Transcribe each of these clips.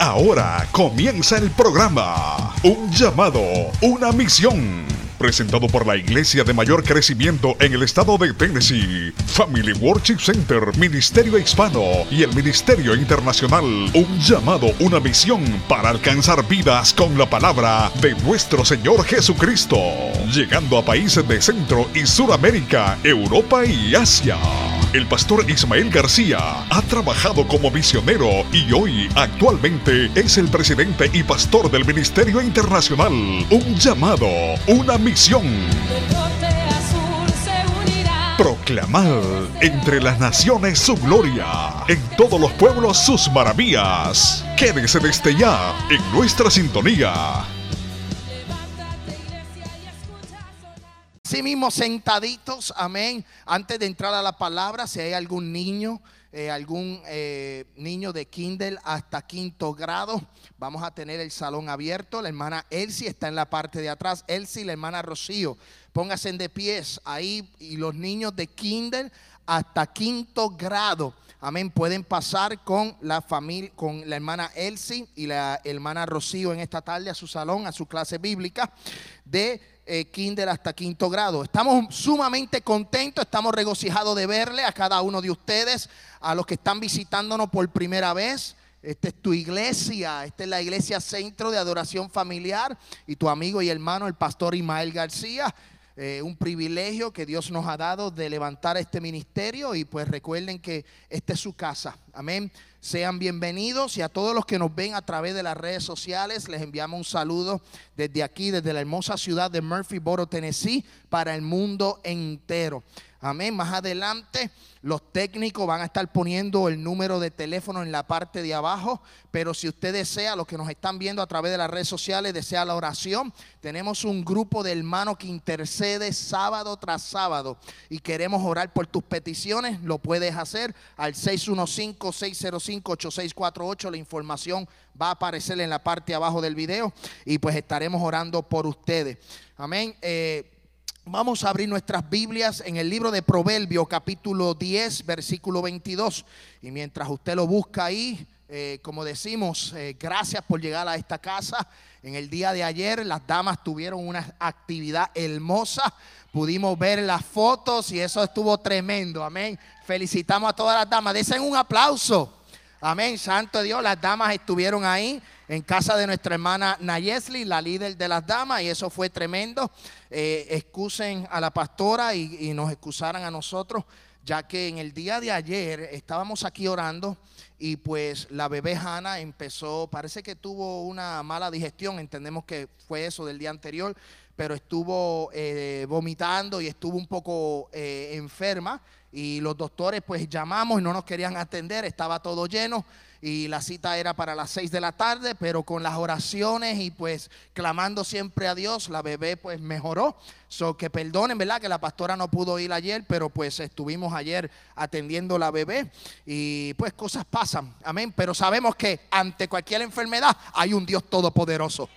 Ahora comienza el programa. Un llamado, una misión. Presentado por la iglesia de mayor crecimiento en el estado de Tennessee, Family Worship Center, Ministerio Hispano y el Ministerio Internacional. Un llamado, una misión para alcanzar vidas con la palabra de nuestro Señor Jesucristo. Llegando a países de Centro y Suramérica, Europa y Asia. El pastor Ismael García ha trabajado como misionero y hoy actualmente es el presidente y pastor del Ministerio Internacional. Un llamado, una misión. Proclamar entre las naciones su gloria, en todos los pueblos sus maravillas. Quédese desde ya en nuestra sintonía. Sí mismo sentaditos, amén. Antes de entrar a la palabra, si hay algún niño, eh, algún eh, niño de Kindle hasta quinto grado, vamos a tener el salón abierto. La hermana Elsie está en la parte de atrás. Elsie, la hermana Rocío, pónganse de pies ahí y los niños de Kindle hasta quinto grado. Amén. Pueden pasar con la familia, con la hermana Elsie y la hermana Rocío en esta tarde a su salón, a su clase bíblica de eh, kinder hasta quinto grado. Estamos sumamente contentos, estamos regocijados de verle a cada uno de ustedes, a los que están visitándonos por primera vez. Esta es tu iglesia, esta es la iglesia Centro de Adoración Familiar y tu amigo y hermano, el pastor Ismael García. Eh, un privilegio que Dios nos ha dado de levantar este ministerio y pues recuerden que esta es su casa. Amén. Sean bienvenidos y a todos los que nos ven a través de las redes sociales les enviamos un saludo desde aquí, desde la hermosa ciudad de Murphyboro, Tennessee, para el mundo entero. Amén. Más adelante los técnicos van a estar poniendo el número de teléfono en la parte de abajo, pero si usted desea, los que nos están viendo a través de las redes sociales, desea la oración, tenemos un grupo de hermanos que intercede sábado tras sábado y queremos orar por tus peticiones, lo puedes hacer al 615-605-8648, la información va a aparecer en la parte de abajo del video y pues estaremos orando por ustedes. Amén. Eh, Vamos a abrir nuestras Biblias en el libro de Proverbios capítulo 10 versículo 22. Y mientras usted lo busca ahí, eh, como decimos, eh, gracias por llegar a esta casa. En el día de ayer las damas tuvieron una actividad hermosa. Pudimos ver las fotos y eso estuvo tremendo. Amén. Felicitamos a todas las damas. Desen un aplauso. Amén. Santo Dios, las damas estuvieron ahí en casa de nuestra hermana Nayesli, la líder de las damas, y eso fue tremendo. Eh, excusen a la pastora y, nos excusaran a nosotros, ya que en el día de ayer estábamos aquí orando y pues la bebé Hannah empezó, parece que tuvo una mala digestión, entendemos que fue eso del día anterior, pero estuvo eh, vomitando y estuvo un poco eh, enferma y los doctores pues llamamos y no nos querían atender, estaba todo lleno y la cita era para las 6 de la tarde, pero con las oraciones y pues clamando siempre a Dios, la bebé pues mejoró. So que perdonen, ¿verdad? Que la pastora no pudo ir ayer, pero pues estuvimos ayer atendiendo la bebé y pues cosas pasan, amén. Pero sabemos que ante cualquier enfermedad hay un Dios todopoderoso.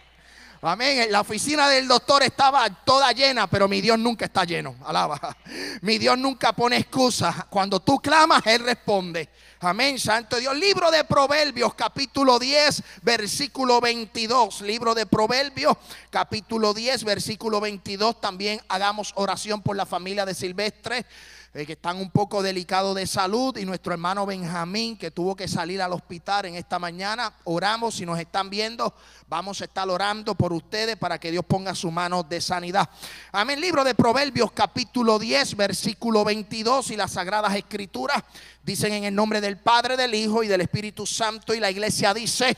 Amén. La oficina del doctor estaba toda llena, pero mi Dios nunca está lleno. Alaba. Mi Dios nunca pone excusas. Cuando tú clamas, Él responde. Amén, Santo Dios. Libro de Proverbios, capítulo 10, versículo 22. Libro de Proverbios, capítulo 10, versículo 22. También hagamos oración por la familia de Silvestre. Que están un poco delicados de salud, y nuestro hermano Benjamín, que tuvo que salir al hospital en esta mañana. Oramos, si nos están viendo, vamos a estar orando por ustedes para que Dios ponga su mano de sanidad. Amén. Libro de Proverbios, capítulo 10, versículo 22, y las sagradas escrituras dicen en el nombre del Padre, del Hijo y del Espíritu Santo, y la iglesia dice.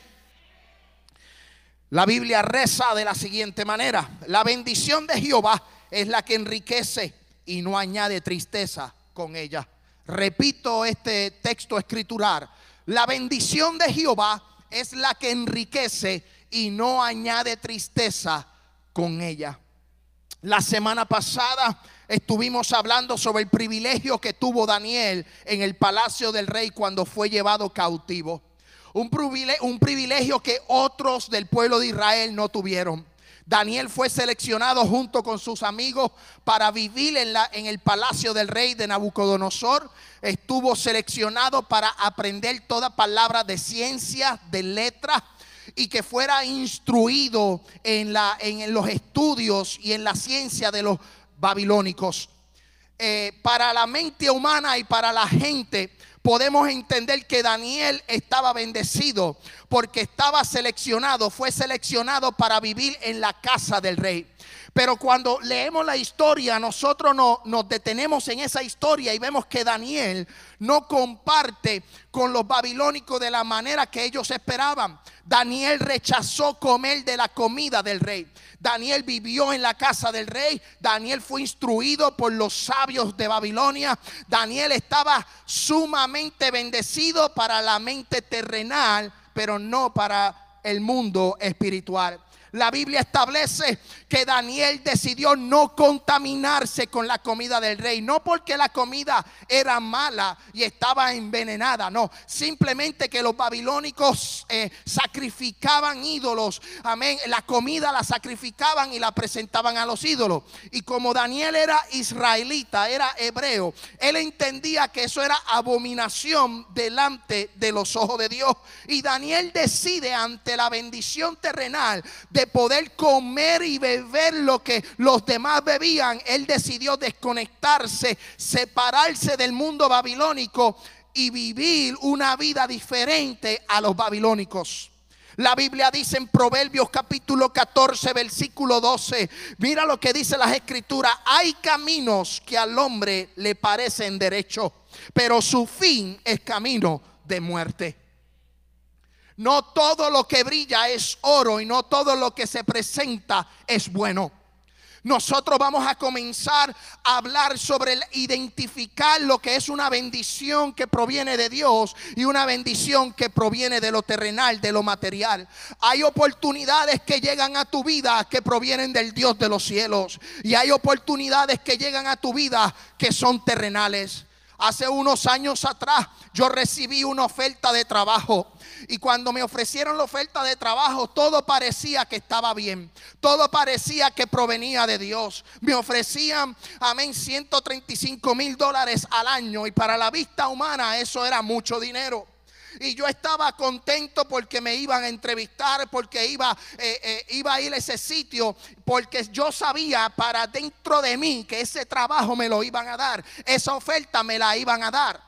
La Biblia reza de la siguiente manera: La bendición de Jehová es la que enriquece y no añade tristeza con ella. Repito este texto escritural. La bendición de Jehová es la que enriquece y no añade tristeza con ella. La semana pasada estuvimos hablando sobre el privilegio que tuvo Daniel en el palacio del rey cuando fue llevado cautivo. Un privilegio, un privilegio que otros del pueblo de Israel no tuvieron. Daniel fue seleccionado junto con sus amigos para vivir en, la, en el palacio del rey de Nabucodonosor. Estuvo seleccionado para aprender toda palabra de ciencia, de letra y que fuera instruido en, la, en los estudios y en la ciencia de los babilónicos. Eh, para la mente humana y para la gente podemos entender que Daniel estaba bendecido porque estaba seleccionado, fue seleccionado para vivir en la casa del rey. Pero cuando leemos la historia, nosotros no, nos detenemos en esa historia y vemos que Daniel no comparte con los babilónicos de la manera que ellos esperaban. Daniel rechazó comer de la comida del rey. Daniel vivió en la casa del rey. Daniel fue instruido por los sabios de Babilonia. Daniel estaba sumamente bendecido para la mente terrenal, pero no para el mundo espiritual. La Biblia establece que Daniel decidió no contaminarse con la comida del rey. No porque la comida era mala y estaba envenenada, no. Simplemente que los babilónicos eh, sacrificaban ídolos. Amén. La comida la sacrificaban y la presentaban a los ídolos. Y como Daniel era israelita, era hebreo, él entendía que eso era abominación delante de los ojos de Dios. Y Daniel decide ante la bendición terrenal de poder comer y beber lo que los demás bebían, él decidió desconectarse, separarse del mundo babilónico y vivir una vida diferente a los babilónicos. La Biblia dice en Proverbios capítulo 14, versículo 12, mira lo que dice las escrituras, hay caminos que al hombre le parecen derechos, pero su fin es camino de muerte. No todo lo que brilla es oro y no todo lo que se presenta es bueno. Nosotros vamos a comenzar a hablar sobre identificar lo que es una bendición que proviene de Dios y una bendición que proviene de lo terrenal, de lo material. Hay oportunidades que llegan a tu vida que provienen del Dios de los cielos y hay oportunidades que llegan a tu vida que son terrenales. Hace unos años atrás yo recibí una oferta de trabajo y cuando me ofrecieron la oferta de trabajo, todo parecía que estaba bien. Todo parecía que provenía de Dios. Me ofrecían, amén, 135 mil dólares al año. Y para la vista humana eso era mucho dinero. Y yo estaba contento porque me iban a entrevistar, porque iba, eh, eh, iba a ir a ese sitio, porque yo sabía para dentro de mí que ese trabajo me lo iban a dar, esa oferta me la iban a dar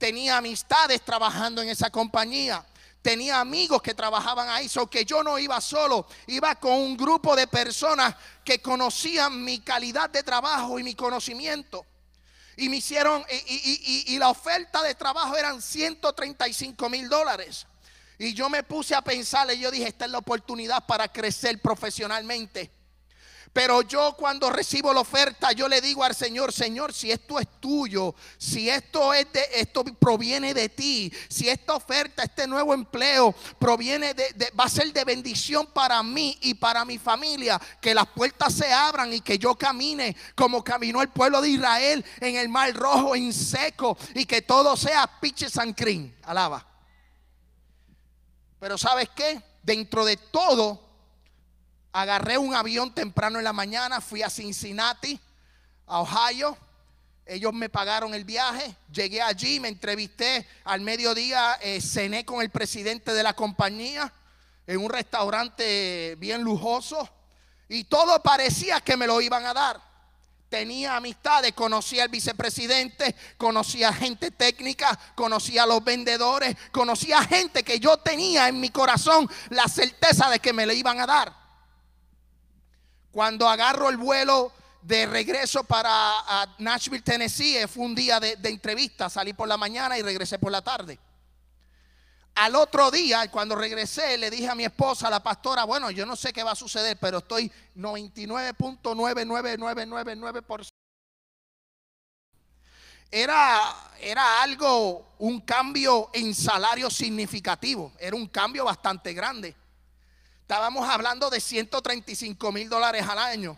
tenía amistades trabajando en esa compañía. Tenía amigos que trabajaban ahí, so que yo no iba solo, iba con un grupo de personas que conocían mi calidad de trabajo y mi conocimiento. Y me hicieron, y, la oferta de trabajo eran 135 mil dólares. Y yo me puse a pensar, y yo dije, esta es la oportunidad para crecer profesionalmente. Pero yo cuando recibo la oferta, yo le digo al Señor, Señor, si esto es tuyo, si esto es de, esto proviene de ti, si esta oferta, este nuevo empleo proviene de, va a ser de bendición para mí y para mi familia, que las puertas se abran y que yo camine como caminó el pueblo de Israel en el mar rojo en seco y que todo sea piche sancrín. Alaba. Pero ¿sabes qué? Dentro de todo Agarré un avión temprano en la mañana, fui a Cincinnati, a Ohio. Ellos me pagaron el viaje, llegué allí, me entrevisté al mediodía, eh, cené con el presidente de la compañía en un restaurante bien lujoso y todo parecía que me lo iban a dar. Tenía amistades, conocía al vicepresidente, conocía gente técnica, conocía a los vendedores, conocía gente que yo tenía en mi corazón la certeza de que me lo iban a dar. Cuando agarro el vuelo de regreso para Nashville, Tennessee, eh, fue un día de, entrevista. Salí por la mañana y regresé por la tarde. Al otro día, cuando regresé, le dije a mi esposa, la pastora, bueno, yo no sé qué va a suceder, pero estoy 99.99999%. Era, era algo, un cambio en salario significativo, era un cambio bastante grande. Estábamos hablando de 135 mil dólares al año,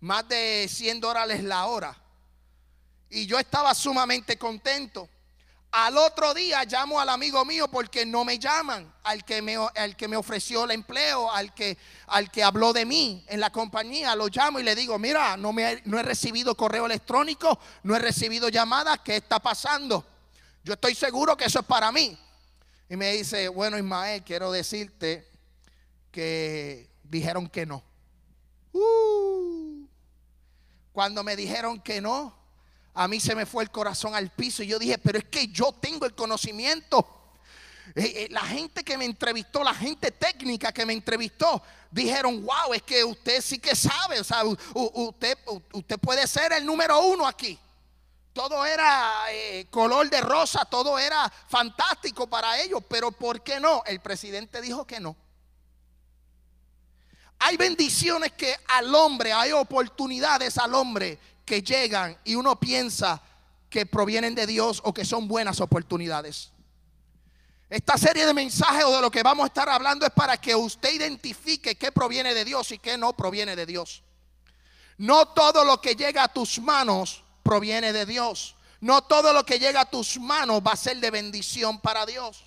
más de 100 dólares la hora. Y yo estaba sumamente contento. Al otro día llamo al amigo mío porque no me llaman, al que me, al que me ofreció el empleo, al que, al que habló de mí en la compañía. Lo llamo y le digo, mira, no, me, no he recibido correo electrónico, no he recibido llamadas, ¿qué está pasando? Yo estoy seguro que eso es para mí. Y me dice, bueno Ismael, quiero decirte que dijeron que no. Uh. cuando me dijeron que no, a mí se me fue el corazón al piso y yo dije, pero es que yo tengo el conocimiento. Eh, eh, la gente que me entrevistó, la gente técnica que me entrevistó, dijeron, wow, es que usted sí que sabe, o sea, usted, usted puede ser el número uno aquí. Todo era eh, color de rosa, todo era fantástico para ellos, pero ¿por qué no? El presidente dijo que no. Hay bendiciones que al hombre, hay oportunidades al hombre que llegan y uno piensa que provienen de Dios o que son buenas oportunidades. Esta serie de mensajes o de lo que vamos a estar hablando es para que usted identifique qué proviene de Dios y qué no proviene de Dios. No todo lo que llega a tus manos proviene de Dios. No todo lo que llega a tus manos va a ser de bendición para Dios.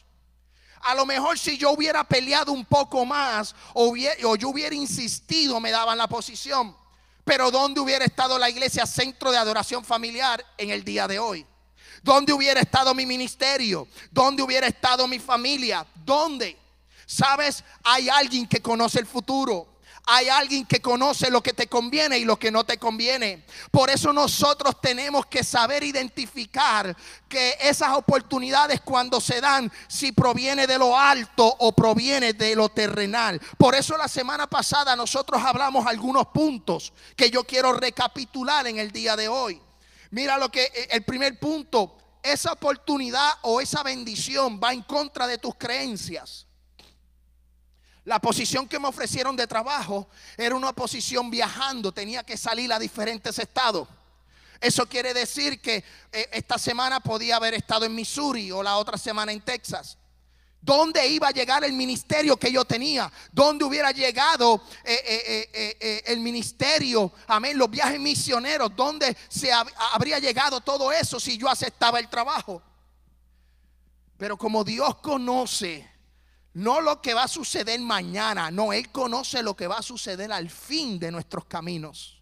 A lo mejor si yo hubiera peleado un poco más o, yo hubiera insistido, me daban la posición. Pero ¿dónde hubiera estado la iglesia centro de adoración familiar en el día de hoy? ¿Dónde hubiera estado mi ministerio? ¿Dónde hubiera estado mi familia? ¿Dónde? ¿Sabes? Hay alguien que conoce el futuro. Hay alguien que conoce lo que te conviene y lo que no te conviene. Por eso nosotros tenemos que saber identificar que esas oportunidades cuando se dan, si proviene de lo alto o proviene de lo terrenal. Por eso la semana pasada nosotros hablamos algunos puntos que yo quiero recapitular en el día de hoy. Mira lo que eh, el primer punto, esa oportunidad o esa bendición va en contra de tus creencias. La posición que me ofrecieron de trabajo era una posición viajando, tenía que salir a diferentes estados. Eso quiere decir que eh, esta semana podía haber estado en Missouri o la otra semana en Texas. ¿Dónde iba a llegar el ministerio que yo tenía? ¿Dónde hubiera llegado eh, el ministerio? Amén, los viajes misioneros. ¿Dónde se habría llegado todo eso si yo aceptaba el trabajo? Pero como Dios conoce no lo que va a suceder mañana, no, Él conoce lo que va a suceder al fin de nuestros caminos.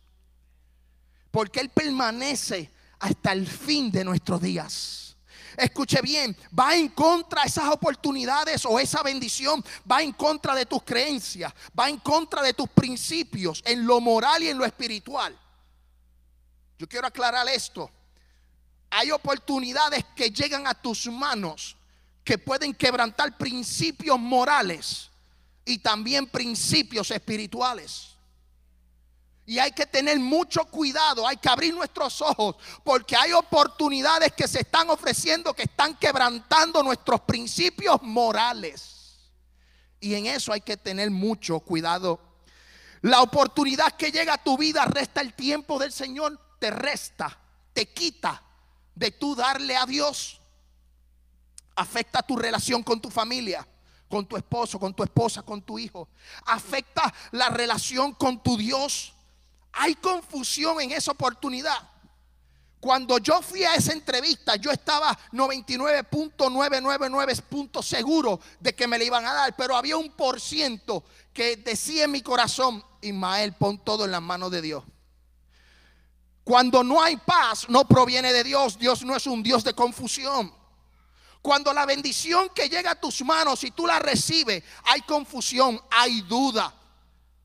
Porque Él permanece hasta el fin de nuestros días. Escuche bien, va en contra de esas oportunidades o esa bendición, va en contra de tus creencias, va en contra de tus principios en lo moral y en lo espiritual. Yo quiero aclarar esto. Hay oportunidades que llegan a tus manos que pueden quebrantar principios morales y también principios espirituales. Y hay que tener mucho cuidado, hay que abrir nuestros ojos, porque hay oportunidades que se están ofreciendo que están quebrantando nuestros principios morales. Y en eso hay que tener mucho cuidado. La oportunidad que llega a tu vida resta el tiempo del Señor, te resta, te quita de tú darle a Dios afecta tu relación con tu familia, con tu esposo, con tu esposa, con tu hijo. Afecta la relación con tu Dios. Hay confusión en esa oportunidad. Cuando yo fui a esa entrevista, yo estaba 99.999 puntos seguro de que me le iban a dar, pero había un por ciento que decía en mi corazón, Ismael, pon todo en las manos de Dios. Cuando no hay paz, no proviene de Dios. Dios no es un Dios de confusión. Cuando la bendición que llega a tus manos y tú la recibes, hay confusión, hay duda,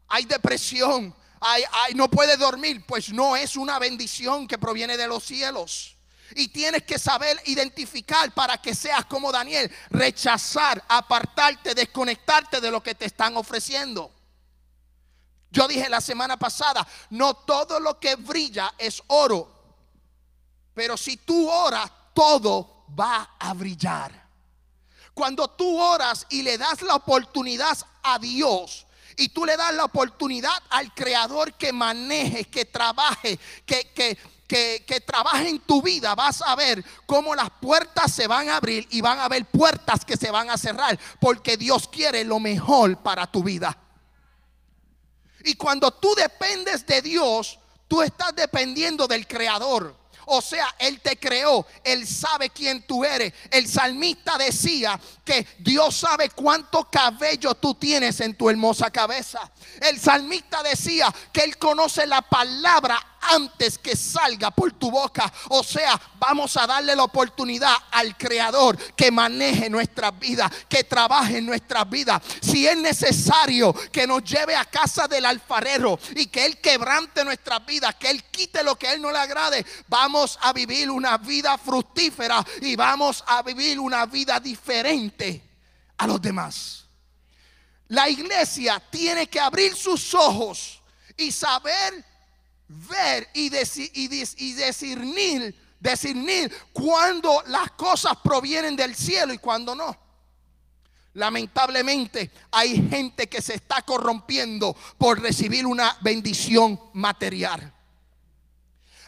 hay depresión, hay, no puedes dormir, pues no es una bendición que proviene de los cielos. Y tienes que saber identificar para que seas como Daniel, rechazar, apartarte, desconectarte de lo que te están ofreciendo. Yo dije la semana pasada, no todo lo que brilla es oro, pero si tú oras, todo va a brillar. Cuando tú oras y le das la oportunidad a Dios, y tú le das la oportunidad al creador que maneje, que trabaje, que, que, que, trabaje en tu vida, vas a ver cómo las puertas se van a abrir y van a haber puertas que se van a cerrar, porque Dios quiere lo mejor para tu vida. Y cuando tú dependes de Dios, tú estás dependiendo del creador. O sea, Él te creó, Él sabe quién tú eres. El salmista decía que Dios sabe cuánto cabello tú tienes en tu hermosa cabeza. El salmista decía que Él conoce la palabra antes que salga por tu boca. O sea, vamos a darle la oportunidad al Creador que maneje nuestras vidas, que trabaje en nuestras vidas. Si es necesario que nos lleve a casa del alfarero y que Él quebrante nuestras vidas, que Él quite lo que Él no le agrade, vamos a vivir una vida fructífera y vamos a vivir una vida diferente a los demás. La iglesia tiene que abrir sus ojos y saber ver y, y, y discernir, discernir cuando las cosas provienen del cielo y cuando no. Lamentablemente hay gente que se está corrompiendo por recibir una bendición material.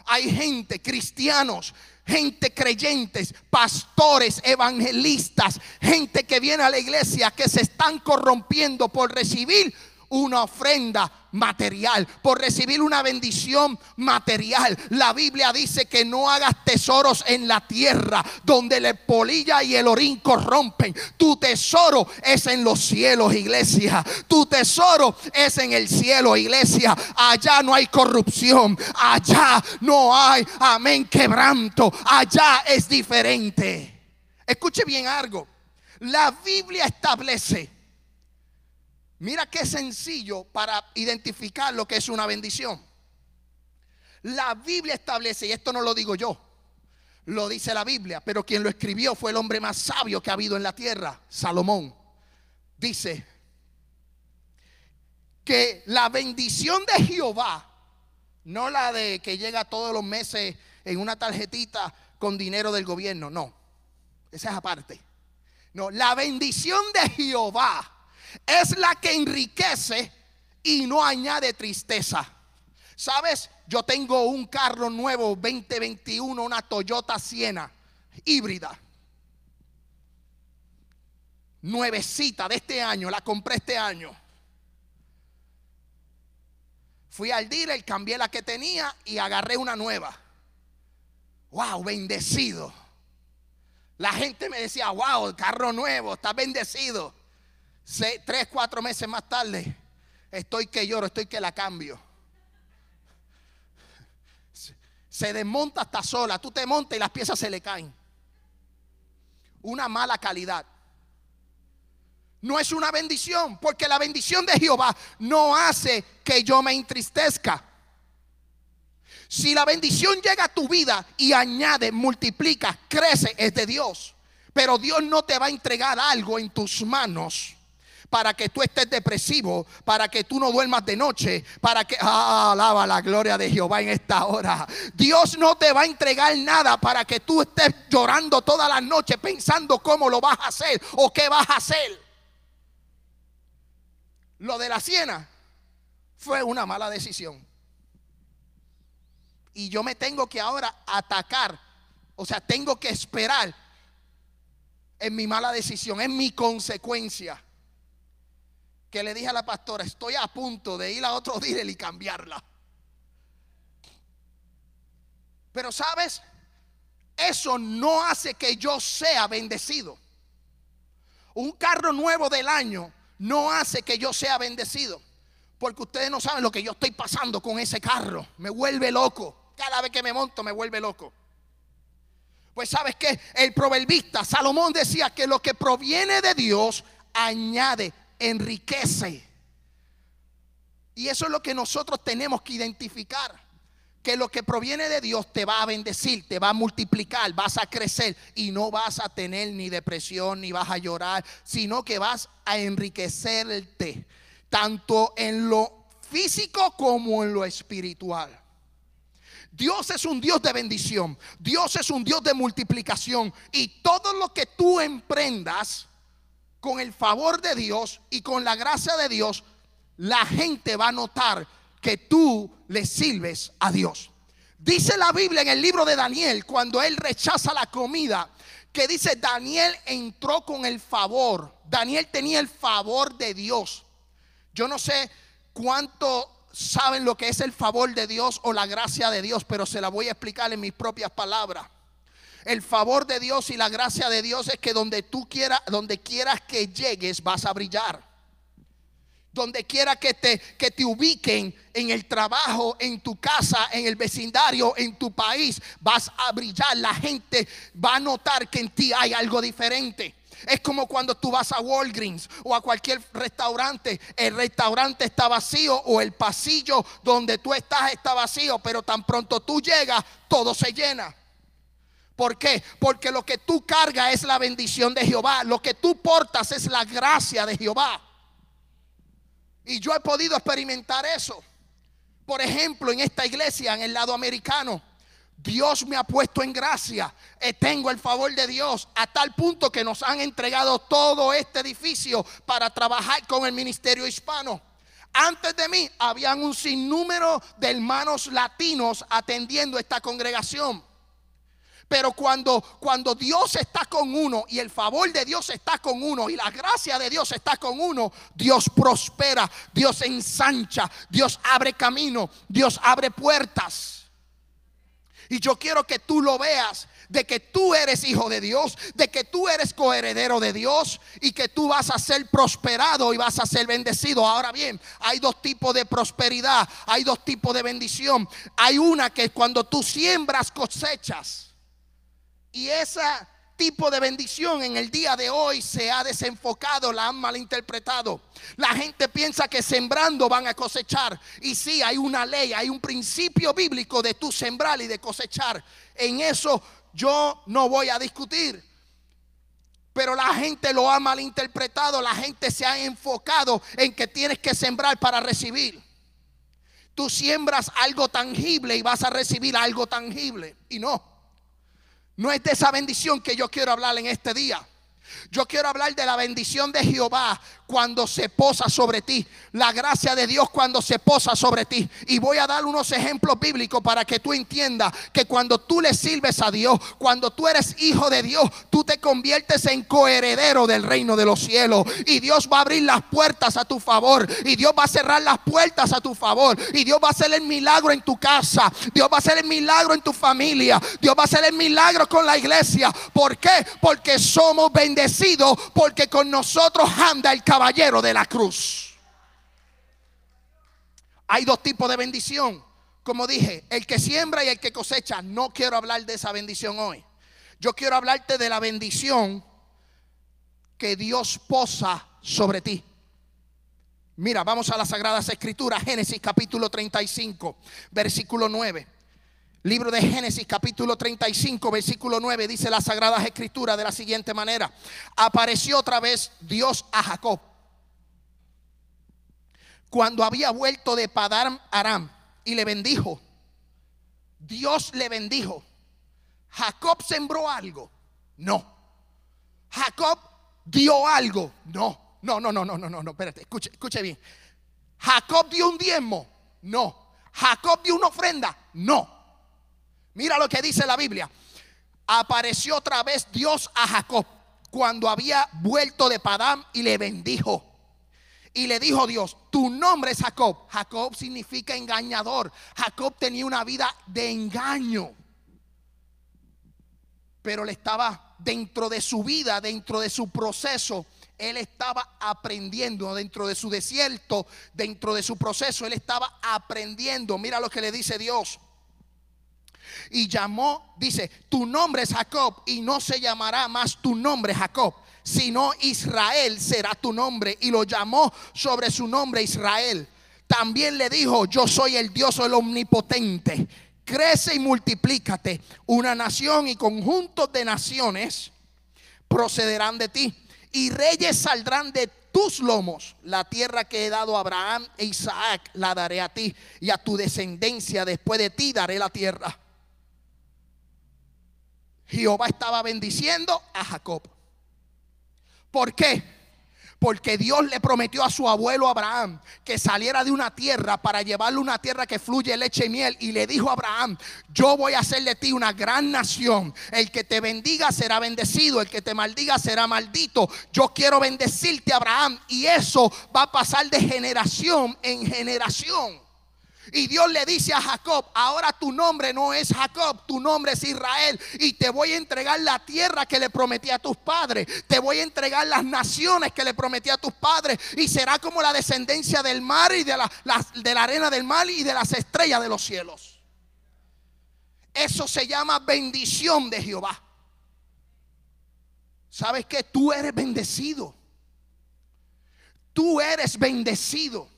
Hay gente, cristianos, gente creyentes, pastores, evangelistas, gente que viene a la iglesia que se están corrompiendo por recibir una ofrenda material, por recibir una bendición material. La Biblia dice que no hagas tesoros en la tierra donde la polilla y el orín corrompen. Tu tesoro es en los cielos, iglesia. Tu tesoro es en el cielo, iglesia. Allá no hay corrupción. Allá no hay, amén, quebranto. Allá es diferente. Escuche bien algo. La Biblia establece Mira qué sencillo para identificar lo que es una bendición. La Biblia establece, y esto no lo digo yo, lo dice la Biblia, pero quien lo escribió fue el hombre más sabio que ha habido en la tierra, Salomón. Dice que la bendición de Jehová, no la de que llega todos los meses en una tarjetita con dinero del gobierno, no, esa es aparte. No, la bendición de Jehová es la que enriquece y no añade tristeza. ¿Sabes? Yo tengo un carro nuevo 2021, una Toyota Siena híbrida. Nuevecita de este año, la compré este año. Fui al dealer, cambié la que tenía y agarré una nueva. Wow, bendecido. La gente me decía, wow, carro nuevo, está bendecido tres, cuatro meses más tarde, estoy que lloro, estoy que la cambio. Se desmonta hasta sola, tú te montas y las piezas se le caen. Una mala calidad. No es una bendición, porque la bendición de Jehová no hace que yo me entristezca. Si la bendición llega a tu vida y añade, multiplica, crece, es de Dios. Pero Dios no te va a entregar algo en tus manos para que tú estés depresivo, para que tú no duermas de noche, para que ah, alaba la gloria de Jehová en esta hora. Dios no te va a entregar nada para que tú estés llorando toda la noche pensando cómo lo vas a hacer o qué vas a hacer. Lo de la siena fue una mala decisión. Y yo me tengo que ahora atacar, o sea, tengo que esperar en mi mala decisión, en mi consecuencia que le dije a la pastora, estoy a punto de ir a otro dealer y cambiarla. Pero sabes, eso no hace que yo sea bendecido. Un carro nuevo del año no hace que yo sea bendecido. Porque ustedes no saben lo que yo estoy pasando con ese carro. Me vuelve loco. Cada vez que me monto me vuelve loco. Pues sabes que el proverbista Salomón decía que lo que proviene de Dios añade enriquece. Y eso es lo que nosotros tenemos que identificar. Que lo que proviene de Dios te va a bendecir, te va a multiplicar, vas a crecer y no vas a tener ni depresión ni vas a llorar, sino que vas a enriquecerte, tanto en lo físico como en lo espiritual. Dios es un Dios de bendición, Dios es un Dios de multiplicación y todo lo que tú emprendas, con el favor de Dios y con la gracia de Dios, la gente va a notar que tú le sirves a Dios. Dice la Biblia en el libro de Daniel, cuando él rechaza la comida, que dice, Daniel entró con el favor. Daniel tenía el favor de Dios. Yo no sé cuánto saben lo que es el favor de Dios o la gracia de Dios, pero se la voy a explicar en mis propias palabras. El favor de Dios y la gracia de Dios es que donde tú quieras, donde quieras que llegues, vas a brillar. donde quiera que te, que te ubiquen, en el trabajo, en tu casa, en el vecindario, en tu país, vas a brillar. La gente va a notar que en ti hay algo diferente. Es como cuando tú vas a Walgreens o a cualquier restaurante. El restaurante está vacío o el pasillo donde tú estás está vacío, pero tan pronto tú llegas, todo se llena. ¿Por qué? Porque lo que tú cargas es la bendición de Jehová. Lo que tú portas es la gracia de Jehová. Y yo he podido experimentar eso. Por ejemplo, en esta iglesia, en el lado americano, Dios me ha puesto en gracia. Eh, tengo el favor de Dios a tal punto que nos han entregado todo este edificio para trabajar con el ministerio hispano. Antes de mí habían un sinnúmero de hermanos latinos atendiendo esta congregación. Pero cuando, cuando Dios está con uno y el favor de Dios está con uno y la gracia de Dios está con uno, Dios prospera, Dios ensancha, Dios abre camino, Dios abre puertas. Y yo quiero que tú lo veas, de que tú eres hijo de Dios, de que tú eres coheredero de Dios y que tú vas a ser prosperado y vas a ser bendecido. Ahora bien, hay dos tipos de prosperidad, hay dos tipos de bendición. Hay una que cuando tú siembras cosechas. Y ese tipo de bendición en el día de hoy se ha desenfocado, la han malinterpretado. La gente piensa que sembrando van a cosechar. Y sí, hay una ley, hay un principio bíblico de tu sembrar y de cosechar. En eso yo no voy a discutir. Pero la gente lo ha malinterpretado, la gente se ha enfocado en que tienes que sembrar para recibir. Tú siembras algo tangible y vas a recibir algo tangible. Y no. No es de esa bendición que yo quiero hablar en este día. Yo quiero hablar de la bendición de Jehová cuando se posa sobre ti. La gracia de Dios cuando se posa sobre ti. Y voy a dar unos ejemplos bíblicos para que tú entiendas que cuando tú le sirves a Dios, cuando tú eres hijo de Dios, tú te conviertes en coheredero del reino de los cielos. Y Dios va a abrir las puertas a tu favor. Y Dios va a cerrar las puertas a tu favor. Y Dios va a hacer el milagro en tu casa. Dios va a hacer el milagro en tu familia. Dios va a hacer el milagro con la iglesia. ¿Por qué? Porque somos bendecidos. Porque con nosotros anda el caballero de la cruz. Hay dos tipos de bendición. Como dije, el que siembra y el que cosecha. No quiero hablar de esa bendición hoy. Yo quiero hablarte de la bendición que Dios posa sobre ti. Mira, vamos a las Sagradas Escrituras, Génesis capítulo 35, versículo 9. Libro de Génesis capítulo 35, versículo 9, dice las Sagradas Escrituras de la siguiente manera. Apareció otra vez Dios a Jacob cuando había vuelto de Padar Aram y le bendijo. Dios le bendijo. Jacob sembró algo. No. Jacob dio algo. No. No, no, no, no, no, no, no. Espérate, escuche, escuche bien. Jacob dio un diezmo. No. Jacob dio una ofrenda. No. Mira lo que dice la Biblia. Apareció otra vez Dios a Jacob cuando había vuelto de Padam y le bendijo. Y le dijo Dios, tu nombre es Jacob. Jacob significa engañador. Jacob tenía una vida de engaño. Pero le estaba dentro de su vida, dentro de su proceso, él estaba aprendiendo dentro de su desierto, dentro de su proceso, él estaba aprendiendo. Mira lo que le dice Dios. Y llamó, dice, tu nombre es Jacob y no se llamará más tu nombre Jacob, sino Israel será tu nombre. Y lo llamó sobre su nombre Israel. También le dijo, yo soy el Dios el omnipotente. Crece y multiplícate. Una nación y conjuntos de naciones procederán de ti. Y reyes saldrán de tus lomos. La tierra que he dado a Abraham e Isaac la daré a ti. Y a tu descendencia después de ti daré la tierra. Jehová estaba bendiciendo a Jacob. ¿Por qué? Porque Dios le prometió a su abuelo Abraham que saliera de una tierra para llevarle una tierra que fluye leche y miel. Y le dijo a Abraham, yo voy a hacer de ti una gran nación. El que te bendiga será bendecido, el que te maldiga será maldito. Yo quiero bendecirte Abraham. Y eso va a pasar de generación en generación. Y Dios le dice a Jacob, ahora tu nombre no es Jacob, tu nombre es Israel. Y te voy a entregar la tierra que le prometí a tus padres. Te voy a entregar las naciones que le prometí a tus padres. Y será como la descendencia del mar y de la, arena del mar y de las estrellas de los cielos. Eso se llama bendición de Jehová. ¿Sabes que Tú eres bendecido. Tú eres bendecido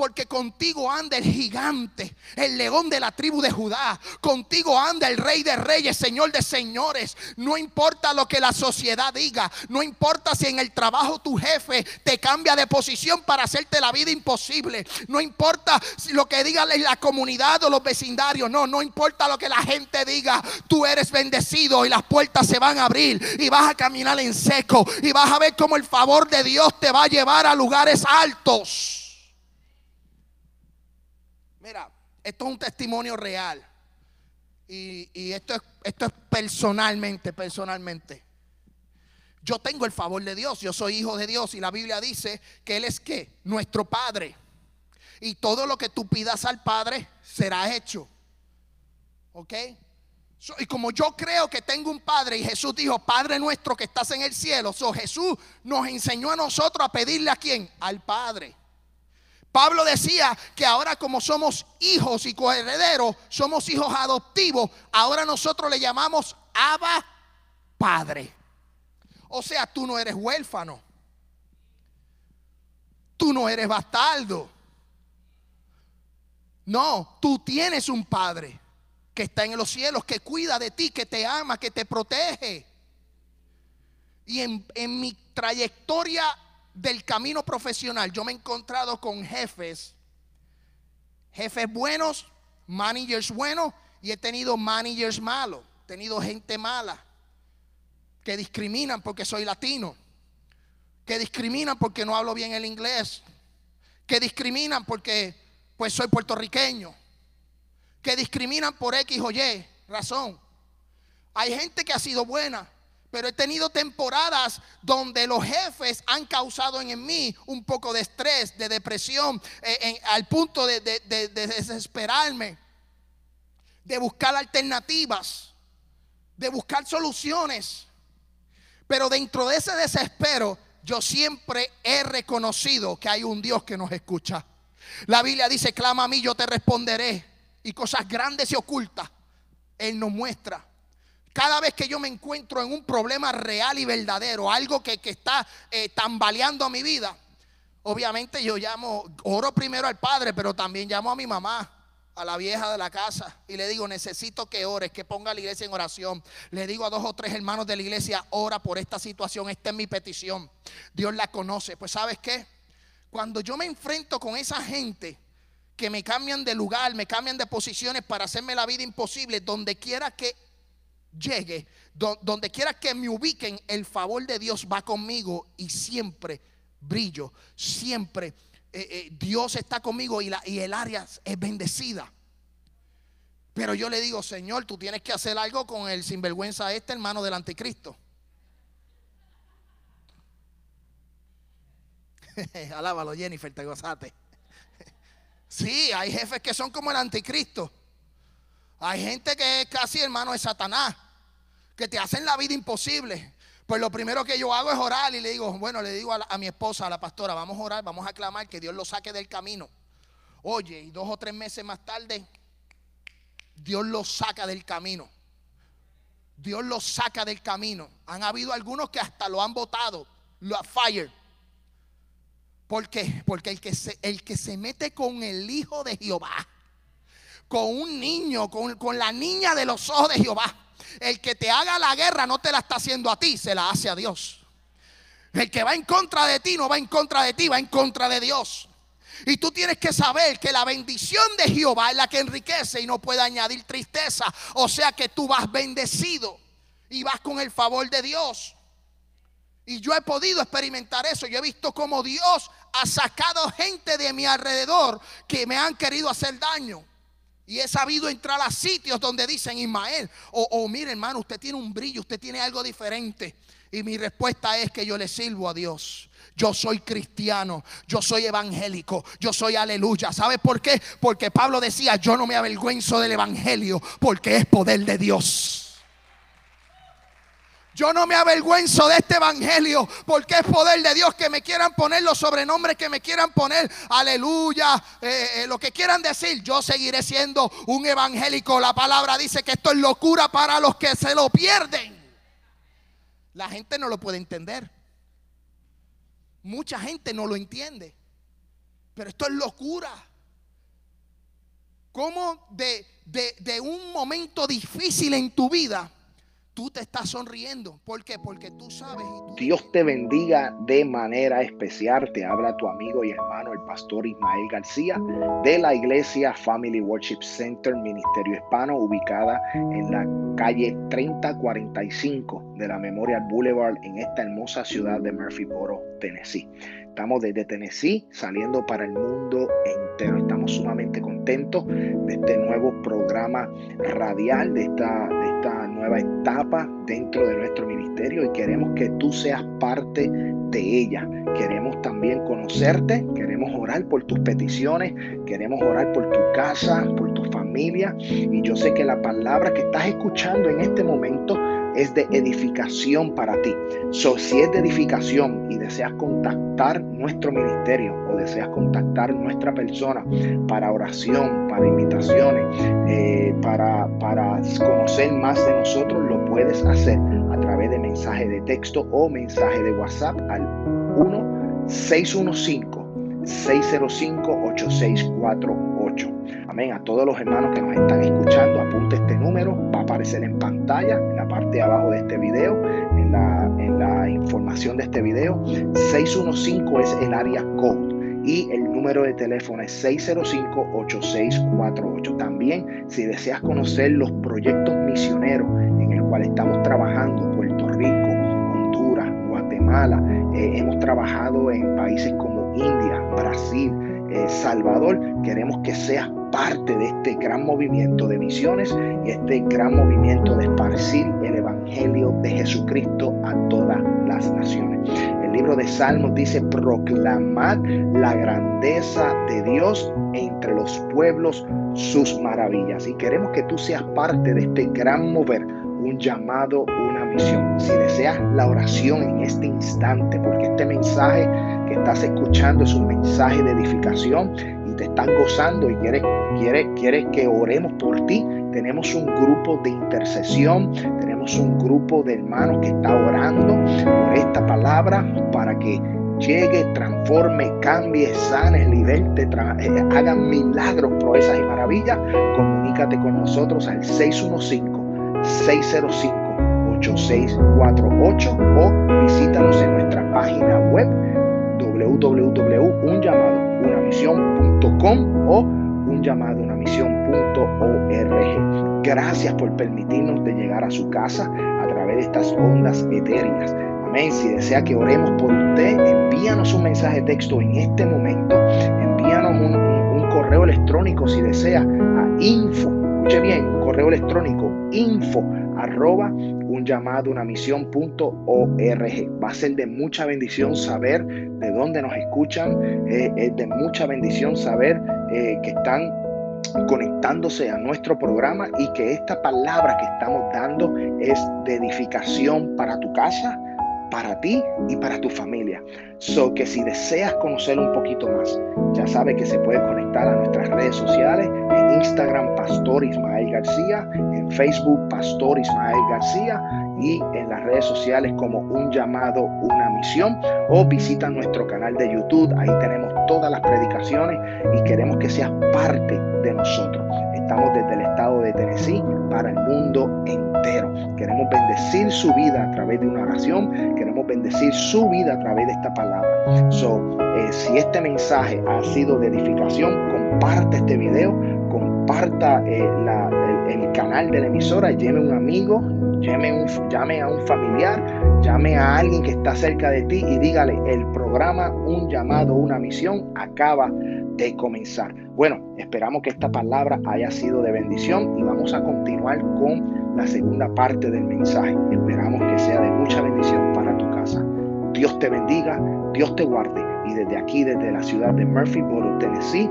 porque contigo anda el gigante, el león de la tribu de Judá. Contigo anda el rey de reyes, señor de señores. No importa lo que la sociedad diga, no importa si en el trabajo tu jefe te cambia de posición para hacerte la vida imposible. No importa si lo que diga la comunidad o los vecindarios, no, no importa lo que la gente diga. Tú eres bendecido y las puertas se van a abrir y vas a caminar en seco y vas a ver cómo el favor de Dios te va a llevar a lugares altos. Esto es un testimonio real. Y, esto, es, esto es personalmente, personalmente. Yo tengo el favor de Dios, yo soy hijo de Dios y la Biblia dice que Él es que nuestro Padre. Y todo lo que tú pidas al Padre será hecho. ¿Ok? y como yo creo que tengo un Padre y Jesús dijo, Padre nuestro que estás en el cielo, so Jesús nos enseñó a nosotros a pedirle a quién? Al Padre. Pablo decía que ahora como somos hijos y coherederos, somos hijos adoptivos, ahora nosotros le llamamos Abba Padre. O sea, tú no eres huérfano. Tú no eres bastardo. No, tú tienes un Padre que está en los cielos, que cuida de ti, que te ama, que te protege. Y en, en mi trayectoria del camino profesional, yo me he encontrado con jefes, jefes buenos, managers buenos, y he tenido managers malos, he tenido gente mala, que discriminan porque soy latino, que discriminan porque no hablo bien el inglés, que discriminan porque pues soy puertorriqueño, que discriminan por X o Y razón. Hay gente que ha sido buena, pero he tenido temporadas donde los jefes han causado en mí un poco de estrés, de depresión, eh, al punto de, de desesperarme, de buscar alternativas, de buscar soluciones. Pero dentro de ese desespero, yo siempre he reconocido que hay un Dios que nos escucha. La Biblia dice, clama a mí, yo te responderé. Y cosas grandes y ocultas, Él nos muestra. Cada vez que yo me encuentro en un problema real y verdadero, algo que, está eh, tambaleando mi vida, obviamente yo llamo, oro primero al Padre, pero también llamo a mi mamá, a la vieja de la casa, y le digo, necesito que ores, que ponga a la iglesia en oración. Le digo a dos o tres hermanos de la iglesia, ora por esta situación, esta es mi petición. Dios la conoce. Pues sabes qué, cuando yo me enfrento con esa gente, que me cambian de lugar, me cambian de posiciones para hacerme la vida imposible, donde quiera que llegue, donde quiera que me ubiquen, el favor de Dios va conmigo y siempre brillo, siempre eh, eh, Dios está conmigo y, la, y el área es bendecida. Pero yo le digo, Señor, tú tienes que hacer algo con el sinvergüenza este hermano del anticristo. Alábalo, Jennifer, te gozaste. Sí, hay jefes que son como el anticristo. Hay gente que es casi hermano de Satanás, que te hacen la vida imposible. Pues lo primero que yo hago es orar y le digo, bueno, le digo a, mi esposa, a la pastora, vamos a orar, vamos a clamar que Dios lo saque del camino. Oye, y dos o tres meses más tarde, Dios lo saca del camino. Dios lo saca del camino. Han habido algunos que hasta lo han votado, lo ha fired. ¿Por qué? Porque el que, el que se mete con el Hijo de Jehová, con un niño, con, la niña de los ojos de Jehová. El que te haga la guerra no te la está haciendo a ti, se la hace a Dios. El que va en contra de ti no va en contra de ti, va en contra de Dios. Y tú tienes que saber que la bendición de Jehová es la que enriquece y no puede añadir tristeza. O sea que tú vas bendecido y vas con el favor de Dios. Y yo he podido experimentar eso. Yo he visto cómo Dios ha sacado gente de mi alrededor que me han querido hacer daño. Y he sabido entrar a sitios donde dicen Ismael, o, oh, mire hermano, usted tiene un brillo, usted tiene algo diferente. Y mi respuesta es que yo le sirvo a Dios. Yo soy cristiano, yo soy evangélico, yo soy aleluya. ¿Sabe por qué? Porque Pablo decía, yo no me avergüenzo del evangelio porque es poder de Dios. Yo no me avergüenzo de este evangelio porque es poder de Dios que me quieran poner los sobrenombres que me quieran poner. Aleluya. Eh, eh, lo que quieran decir. Yo seguiré siendo un evangélico. La palabra dice que esto es locura para los que se lo pierden. La gente no lo puede entender. Mucha gente no lo entiende. Pero esto es locura. ¿Cómo de, de un momento difícil en tu vida? Tú te estás sonriendo. ¿Por qué? Porque tú sabes. Dios te bendiga de manera especial. Te habla tu amigo y hermano, el pastor Ismael García, de la iglesia Family Worship Center, Ministerio Hispano, ubicada en la calle 3045 de la Memorial Boulevard en esta hermosa ciudad de Murphyboro, Tennessee. Estamos desde Tennessee saliendo para el mundo entero. Estamos sumamente contentos de este nuevo programa radial, de esta, de esta nueva etapa dentro de nuestro ministerio y queremos que tú seas parte de ella. Queremos también conocerte, queremos orar por tus peticiones, queremos orar por tu casa, por tu familia y yo sé que la palabra que estás escuchando en este momento es de edificación para ti. So, si es de edificación y deseas contactar nuestro ministerio o deseas contactar nuestra persona para oración, para invitaciones, eh, para, para conocer más de nosotros, lo puedes hacer a través de mensaje de texto o mensaje de WhatsApp al 1 615 605-8648. Amén. A todos los hermanos que nos están escuchando, apunte este número. Va a aparecer en pantalla, en la parte de abajo de este video, en la, en la información de este video. 615 es el área code y el número de teléfono es 605-8648. También, si deseas conocer los proyectos misioneros en el cual estamos trabajando, Puerto Rico, Honduras, Guatemala, eh, hemos trabajado en países como India, Brasil, eh, Salvador. Queremos que seas parte de este gran movimiento de misiones y este gran movimiento de esparcir el Evangelio de Jesucristo a todas las naciones. El libro de Salmos dice, proclamad la grandeza de Dios entre los pueblos, sus maravillas. Y queremos que tú seas parte de este gran mover, un llamado, una misión. Si deseas la oración en este instante, porque este mensaje estás escuchando es un mensaje de edificación y te están gozando y quieres, quieres, quieres que oremos por ti, tenemos un grupo de intercesión, tenemos un grupo de hermanos que está orando por esta palabra para que llegue, transforme, cambie, sane, liberte, eh, hagan milagros, proezas y maravillas. Comunícate con nosotros al 615-605-8648 o visítanos en nuestra página web www.unllamadounamisión.com o unllamadounamisión.org. Gracias por permitirnos de llegar a su casa a través de estas ondas etéreas. Amén. Si desea que oremos por usted, envíanos un mensaje de texto en este momento. Envíanos un, correo electrónico si desea a info. Escuche bien, correo electrónico info arroba un llamado, una misión.org. Va a ser de mucha bendición saber de dónde nos escuchan, eh, es de mucha bendición saber eh, que están conectándose a nuestro programa y que esta palabra que estamos dando es de edificación para tu casa, para ti y para tu familia. So que si deseas conocer un poquito más, ya sabes que se puede conectar a nuestras redes sociales, en Instagram Pastor Ismael García, en Facebook Pastor Ismael García y en las redes sociales como Un llamado, una misión o visita nuestro canal de YouTube, ahí tenemos todas las predicaciones y queremos que seas parte de nosotros. Estamos desde el estado de Tennessee para el mundo entero. Queremos bendecir su vida a través de una oración, queremos bendecir su vida a través de esta palabra. So, eh, si este mensaje ha sido de edificación, comparte este video, comparta eh, el, canal de la emisora, llame a un amigo, llame, a un familiar, llame a alguien que está cerca de ti y dígale, el programa Un llamado, una misión acaba de comenzar. Bueno, esperamos que esta palabra haya sido de bendición y vamos a continuar con la segunda parte del mensaje. Esperamos que sea de mucha bendición para tu casa. Dios te bendiga, Dios te guarde. Y desde aquí, desde la ciudad de Murphyboro, Tennessee,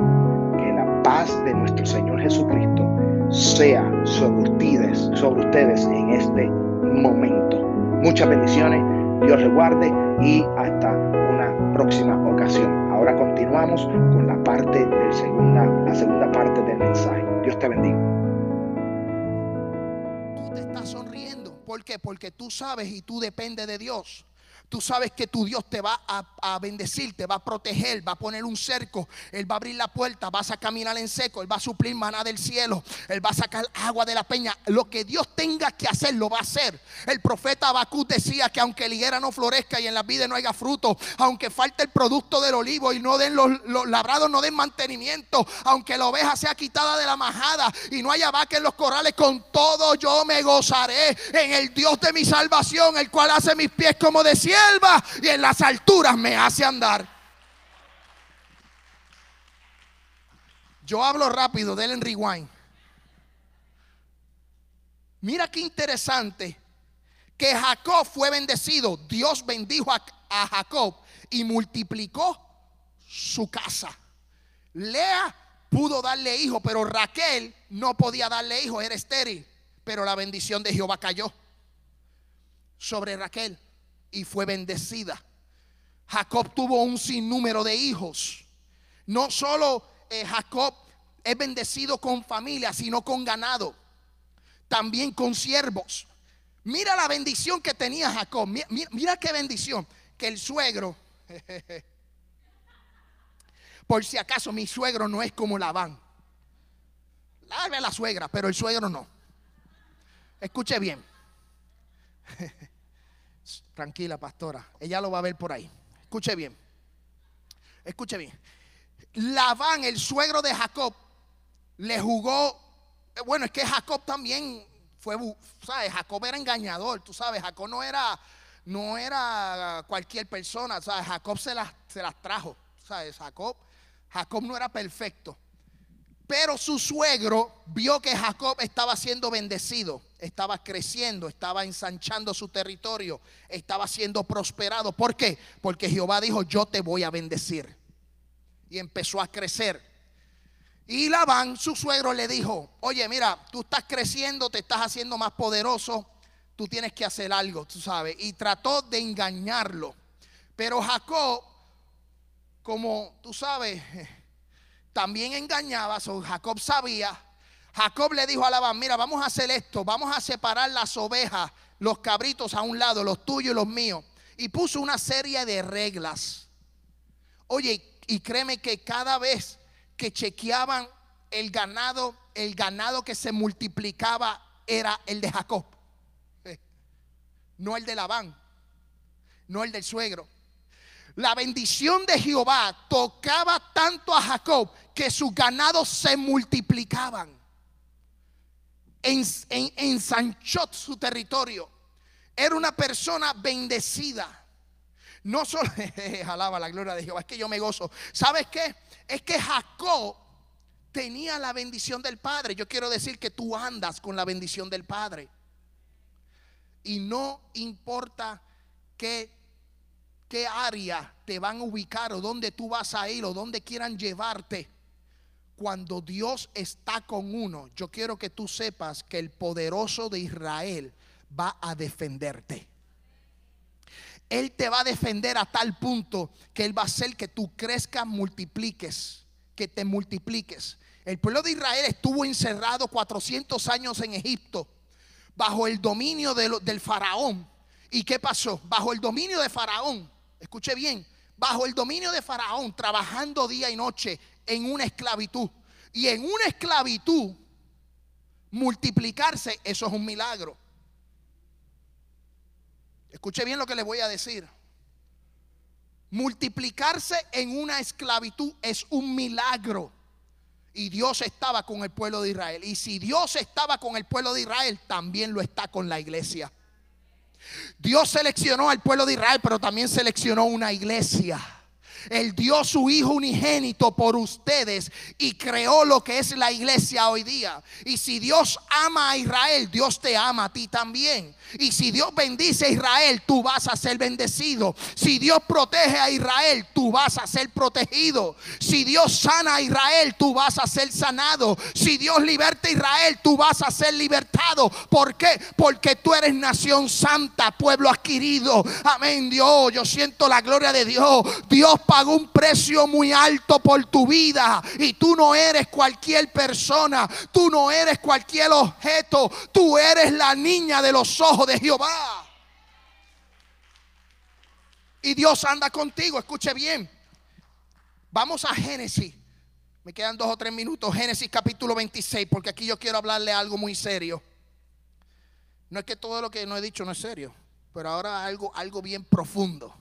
que la paz de nuestro Señor Jesucristo sea sobre ustedes, sobre ustedes en este momento. Muchas bendiciones, Dios les guarde y hasta una próxima ocasión. Ahora continuamos con la parte del segunda, la segunda parte del mensaje. Dios te bendiga. Tú te estás sonriendo. ¿Por qué? Porque tú sabes y tú dependes de Dios. Tú sabes que tu Dios te va a, bendecir, te va a proteger, va a poner un cerco, Él va a abrir la puerta, vas a caminar en seco, Él va a suplir maná del cielo, Él va a sacar agua de la peña. Lo que Dios tenga que hacer, lo va a hacer. El profeta Habacuc decía que aunque la higuera no florezca y en la vida no haya fruto, aunque falte el producto del olivo y no den los, labrados, no den mantenimiento, aunque la oveja sea quitada de la majada y no haya vaca en los corrales, con todo yo me gozaré en el Dios de mi salvación, el cual hace mis pies como y en las alturas me hace andar. Yo hablo rápido, del en rewind. Mira qué interesante que Jacob fue bendecido. Dios bendijo a, a Jacob y multiplicó su casa. Lea pudo darle hijo, pero Raquel no podía darle hijo, era estéril. Pero la bendición de Jehová cayó sobre Raquel y fue bendecida. Jacob tuvo un sinnúmero de hijos. No solo eh, Jacob es bendecido con familia, sino con ganado. También con siervos. Mira la bendición que tenía Jacob. Mira, qué bendición. Que el suegro, por si acaso mi suegro no es como Labán. La, la suegra, pero el suegro no. Escuche bien. Tranquila, pastora. Ella lo va a ver por ahí. Escuche bien. Escuche bien. Labán, el suegro de Jacob, le jugó. Eh, bueno, es que Jacob también fue, ¿sabes? Jacob era engañador, tú sabes. Jacob no era, no era cualquier persona, ¿sabes? Jacob se las, se las trajo, ¿sabes? Jacob, Jacob no era perfecto. Pero su suegro vio que Jacob estaba siendo bendecido, estaba creciendo, estaba ensanchando su territorio, estaba siendo prosperado. ¿Por qué? Porque Jehová dijo, yo te voy a bendecir. Y empezó a crecer. Y Labán, su suegro, le dijo, oye, mira, tú estás creciendo, te estás haciendo más poderoso, tú tienes que hacer algo, tú sabes. Y trató de engañarlo. Pero Jacob, como tú sabes, también engañaba, Jacob sabía. Jacob le dijo a Labán, mira, vamos a hacer esto, vamos a separar las ovejas, los cabritos a un lado, los tuyos y los míos. Y puso una serie de reglas. Oye, y créeme que cada vez que chequeaban el ganado, el ganado que se multiplicaba era el de Jacob. No el de Labán, no el del suegro la bendición de Jehová tocaba tanto a Jacob que sus ganados se multiplicaban. En, ensanchó su territorio. Era una persona bendecida. No solo, alaba la gloria de Jehová, es que yo me gozo. ¿Sabes qué? Es que Jacob tenía la bendición del Padre. Yo quiero decir que tú andas con la bendición del Padre. Y no importa qué qué área te van a ubicar o dónde tú vas a ir o dónde quieran llevarte. Cuando Dios está con uno, yo quiero que tú sepas que el poderoso de Israel va a defenderte. Él te va a defender a tal punto que Él va a hacer que tú crezcas, multipliques, que te multipliques. El pueblo de Israel estuvo encerrado 400 años en Egipto bajo el dominio del faraón. ¿Y qué pasó? Bajo el dominio de faraón escuche bien, bajo el dominio de Faraón, trabajando día y noche en una esclavitud. Y en una esclavitud, multiplicarse, eso es un milagro. Escuche bien lo que le voy a decir. Multiplicarse en una esclavitud es un milagro. Y Dios estaba con el pueblo de Israel. Y si Dios estaba con el pueblo de Israel, también lo está con la iglesia. Dios seleccionó al pueblo de Israel, pero también seleccionó una iglesia. Él dio su Hijo unigénito por ustedes y creó lo que es la iglesia hoy día. Y si Dios ama a Israel, Dios te ama a ti también. Y si Dios bendice a Israel, tú vas a ser bendecido. Si Dios protege a Israel, tú vas a ser protegido. Si Dios sana a Israel, tú vas a ser sanado. Si Dios liberta a Israel, tú vas a ser libertado. ¿Por qué? Porque tú eres nación santa, pueblo adquirido. Amén, Dios. Yo siento la gloria de Dios. Dios pagó un precio muy alto por tu vida. Y tú no eres cualquier persona. Tú no eres cualquier objeto. Tú eres la niña de los ojos de Jehová. Y Dios anda contigo, escuche bien. Vamos a Génesis. Me quedan dos o tres minutos. Génesis capítulo 26, porque aquí yo quiero hablarle algo muy serio. No es que todo lo que no he dicho no es serio, pero ahora algo, algo bien profundo.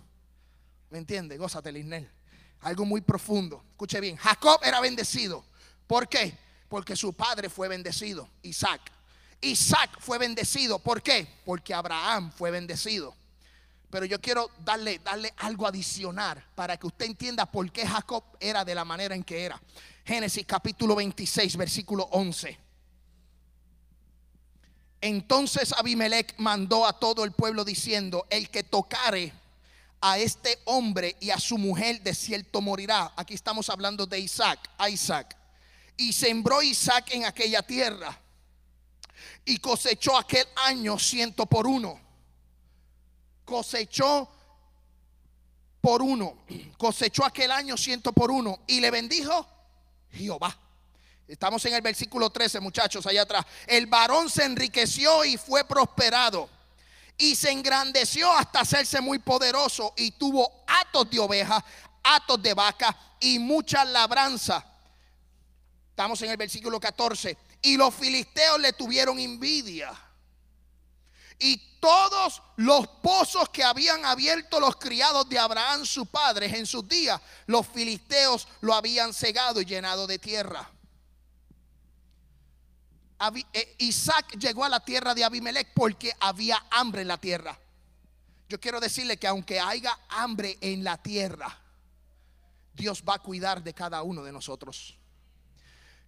¿Me entiende? Gózate, Lisnel. Algo muy profundo. Escuche bien. Jacob era bendecido. ¿Por qué? Porque su padre fue bendecido, Isaac. Isaac fue bendecido. ¿Por qué? Porque Abraham fue bendecido. Pero yo quiero darle, darle algo adicional para que usted entienda por qué Jacob era de la manera en que era. Génesis capítulo 26, versículo 11. Entonces Abimelech mandó a todo el pueblo diciendo, el que tocare a este hombre y a su mujer de cierto morirá. Aquí estamos hablando de Isaac, Isaac. Y sembró Isaac en aquella tierra y cosechó aquel año ciento por uno. Cosechó por uno. Cosechó aquel año ciento por uno. Y le bendijo Jehová. Estamos en el versículo 13, muchachos, allá atrás. El varón se enriqueció y fue prosperado. Y se engrandeció hasta hacerse muy poderoso. Y tuvo atos de ovejas, atos de vaca y mucha labranza. Estamos en el versículo 14 y los filisteos le tuvieron envidia. Y todos los pozos que habían abierto los criados de Abraham, su padre, en sus días, los filisteos lo habían cegado y llenado de tierra. Eh, Isaac llegó a la tierra de Abimelech porque había hambre en la tierra. Yo quiero decirle que aunque haya hambre en la tierra, Dios va a cuidar de cada uno de nosotros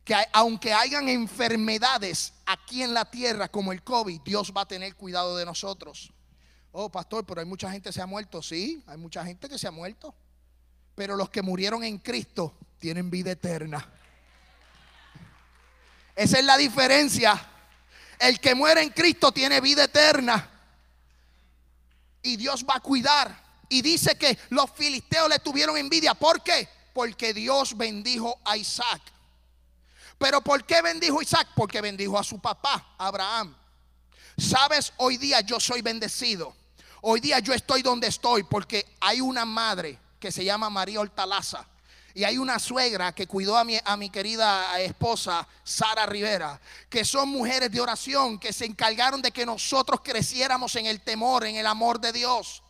que aunque hayan enfermedades aquí en la tierra como el COVID, Dios va a tener cuidado de nosotros. Oh, pastor, pero hay mucha gente que se ha muerto. Sí, hay mucha gente que se ha muerto. Pero los que murieron en Cristo tienen vida eterna. Esa es la diferencia. El que muere en Cristo tiene vida eterna. Y Dios va a cuidar. Y dice que los filisteos le tuvieron envidia. ¿Por qué? Porque Dios bendijo a Isaac. Pero ¿por qué bendijo Isaac? Porque bendijo a su papá, Abraham. Sabes, hoy día yo soy bendecido. Hoy día yo estoy donde estoy porque hay una madre que se llama María Hortalaza. Y hay una suegra que cuidó a mi, a mi querida esposa, Sara Rivera, que son mujeres de oración que se encargaron de que nosotros creciéramos en el temor, en el amor de Dios.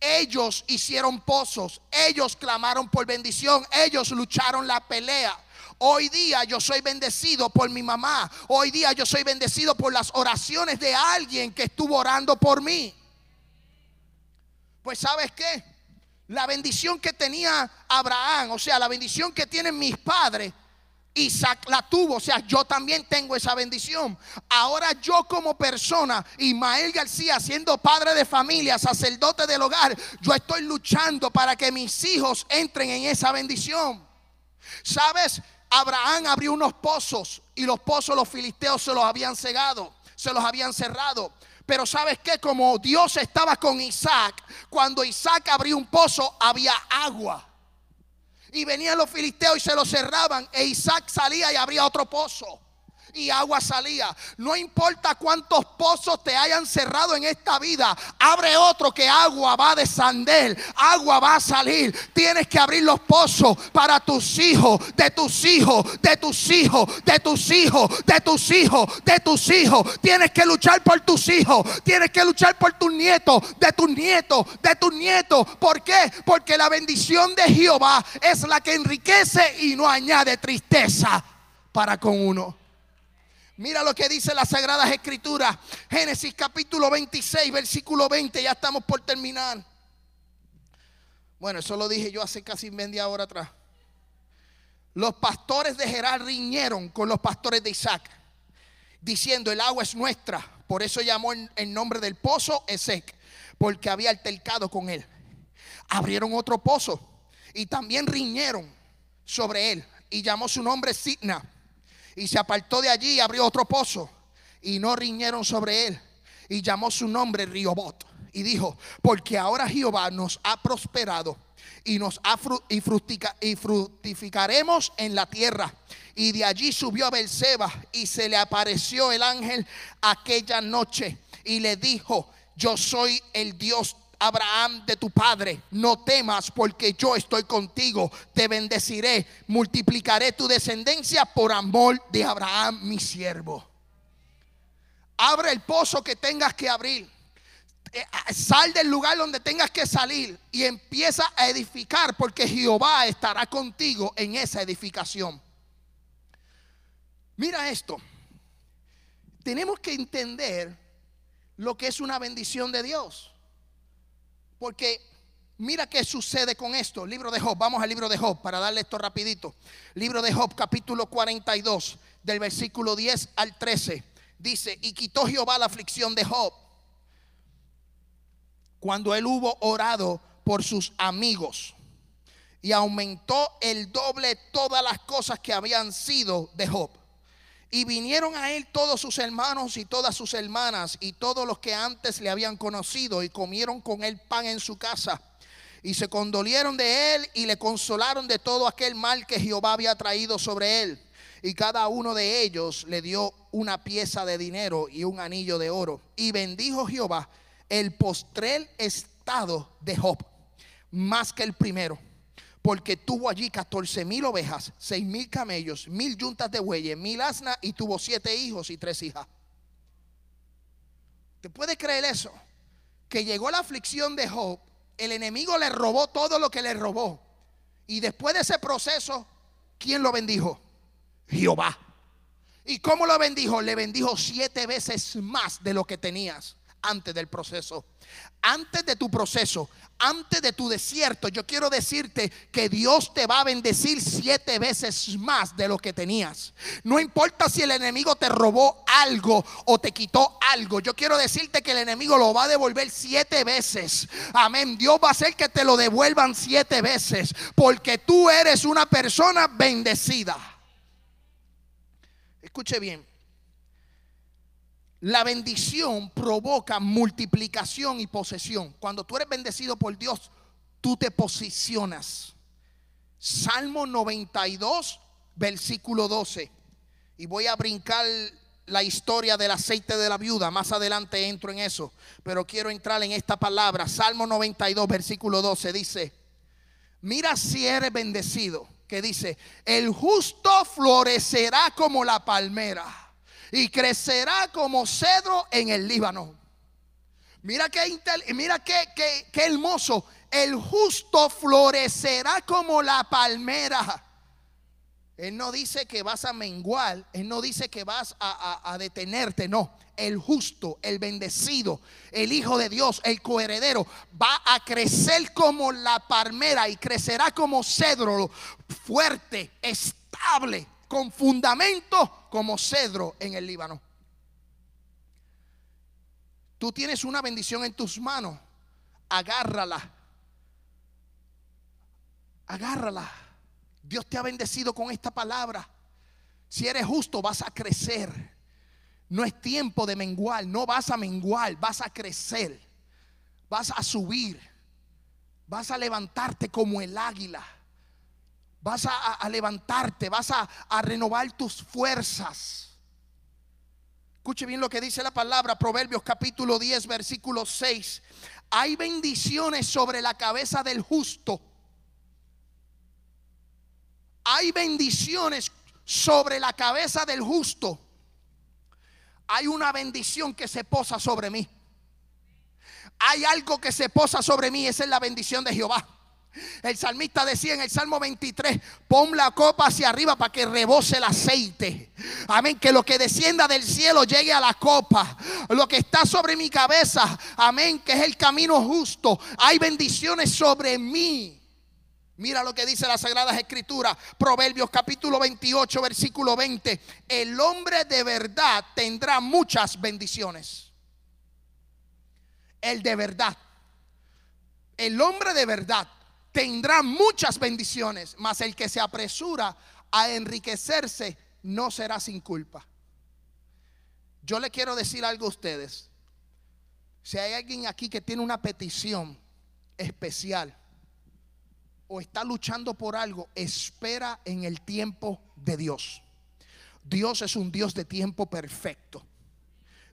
Ellos hicieron pozos, ellos clamaron por bendición, ellos lucharon la pelea. Hoy día yo soy bendecido por mi mamá. Hoy día yo soy bendecido por las oraciones de alguien que estuvo orando por mí. Pues sabes qué? La bendición que tenía Abraham, o sea, la bendición que tienen mis padres, Isaac la tuvo, o sea, yo también tengo esa bendición. Ahora yo como persona, Ismael García, siendo padre de familia, sacerdote del hogar, yo estoy luchando para que mis hijos entren en esa bendición. ¿Sabes? Abraham abrió unos pozos y los pozos los filisteos se los habían cegado, se los habían cerrado. Pero sabes que como Dios estaba con Isaac, cuando Isaac abrió un pozo había agua. Y venían los filisteos y se lo cerraban e Isaac salía y abría otro pozo y agua salía. No importa cuántos pozos te hayan cerrado en esta vida, abre otro que agua va a descender, agua va a salir. Tienes que abrir los pozos para tus hijos, de tus hijos, de tus hijos, de tus hijos, de tus hijos, de tus hijos. Tienes que luchar por tus hijos, tienes que luchar por tus nietos, de tus nietos, de tus nietos. ¿Por qué? Porque la bendición de Jehová es la que enriquece y no añade tristeza para con uno. Mira lo que dice las Sagradas Escrituras. Génesis capítulo 26, versículo 20. Ya estamos por terminar. Bueno, eso lo dije yo hace casi media hora atrás. Los pastores de Gerar riñeron con los pastores de Isaac, diciendo, el agua es nuestra. Por eso llamó el nombre del pozo Esec, porque había altercado con él. Abrieron otro pozo y también riñeron sobre él y llamó su nombre Signa. Y se apartó de allí y abrió otro pozo y no riñeron sobre él y llamó su nombre Riobot. Y dijo, porque ahora Jehová nos ha prosperado y nos ha y, y fructificaremos en la tierra. Y de allí subió a Berseba y se le apareció el ángel aquella noche y le dijo, yo soy el Dios Abraham de tu padre, no temas porque yo estoy contigo, te bendeciré, multiplicaré tu descendencia por amor de Abraham mi siervo. Abre el pozo que tengas que abrir. Eh, sal del lugar donde tengas que salir y empieza a edificar porque Jehová estará contigo en esa edificación. Mira esto. Tenemos que entender lo que es una bendición de Dios. Porque mira qué sucede con esto. Libro de Job, vamos al libro de Job para darle esto rapidito. Libro de Job capítulo 42 del versículo 10 al 13. Dice, y quitó Jehová la aflicción de Job cuando él hubo orado por sus amigos y aumentó el doble todas las cosas que habían sido de Job. Y vinieron a él todos sus hermanos y todas sus hermanas y todos los que antes le habían conocido y comieron con él pan en su casa. Y se condolieron de él y le consolaron de todo aquel mal que Jehová había traído sobre él. Y cada uno de ellos le dio una pieza de dinero y un anillo de oro. Y bendijo Jehová el postrel estado de Job, más que el primero porque tuvo allí 14 mil ovejas, 6 mil camellos, mil yuntas de bueyes, mil asnas y tuvo siete hijos y tres hijas. ¿Te puede creer eso? Que llegó la aflicción de Job, el enemigo le robó todo lo que le robó. Y después de ese proceso, ¿quién lo bendijo? Jehová. ¿Y cómo lo bendijo? Le bendijo siete veces más de lo que tenías antes del proceso. Antes de tu proceso, antes de tu desierto, yo quiero decirte que Dios te va a bendecir siete veces más de lo que tenías. No importa si el enemigo te robó algo o te quitó algo. Yo quiero decirte que el enemigo lo va a devolver siete veces. Amén. Dios va a hacer que te lo devuelvan siete veces. Porque tú eres una persona bendecida. Escuche bien. La bendición provoca multiplicación y posesión. Cuando tú eres bendecido por Dios, tú te posicionas. Salmo 92, versículo 12. Y voy a brincar la historia del aceite de la viuda. Más adelante entro en eso. Pero quiero entrar en esta palabra. Salmo 92, versículo 12. Dice, mira si eres bendecido. Que dice, el justo florecerá como la palmera y crecerá como cedro en el Líbano. Mira qué, mira qué, qué, hermoso. El justo florecerá como la palmera. Él no dice que vas a menguar, Él no dice que vas a, a, detenerte, no. El justo, el bendecido, el Hijo de Dios, el coheredero, va a crecer como la palmera y crecerá como cedro fuerte, estable, con fundamento como cedro en el Líbano. Tú tienes una bendición en tus manos, agárrala. Agárrala. Dios te ha bendecido con esta palabra. Si eres justo, vas a crecer. No es tiempo de menguar, no vas a menguar, vas a crecer. Vas a subir. Vas a levantarte como el águila vas a, levantarte, vas a, a renovar tus fuerzas. Escuche bien lo que dice la palabra, Proverbios capítulo 10, versículo 6. Hay bendiciones sobre la cabeza del justo. Hay bendiciones sobre la cabeza del justo. Hay una bendición que se posa sobre mí. Hay algo que se posa sobre mí, esa es la bendición de Jehová. El salmista decía en el Salmo 23, pon la copa hacia arriba para que rebose el aceite. Amén, que lo que descienda del cielo llegue a la copa. Lo que está sobre mi cabeza, amén, que es el camino justo. Hay bendiciones sobre mí. Mira lo que dice las Sagradas Escrituras, Proverbios capítulo 28, versículo 20. El hombre de verdad tendrá muchas bendiciones. El de verdad. El hombre de verdad tendrá muchas bendiciones, mas el que se apresura a enriquecerse no será sin culpa. Yo le quiero decir algo a ustedes. Si hay alguien aquí que tiene una petición especial o está luchando por algo, espera en el tiempo de Dios. Dios es un Dios de tiempo perfecto.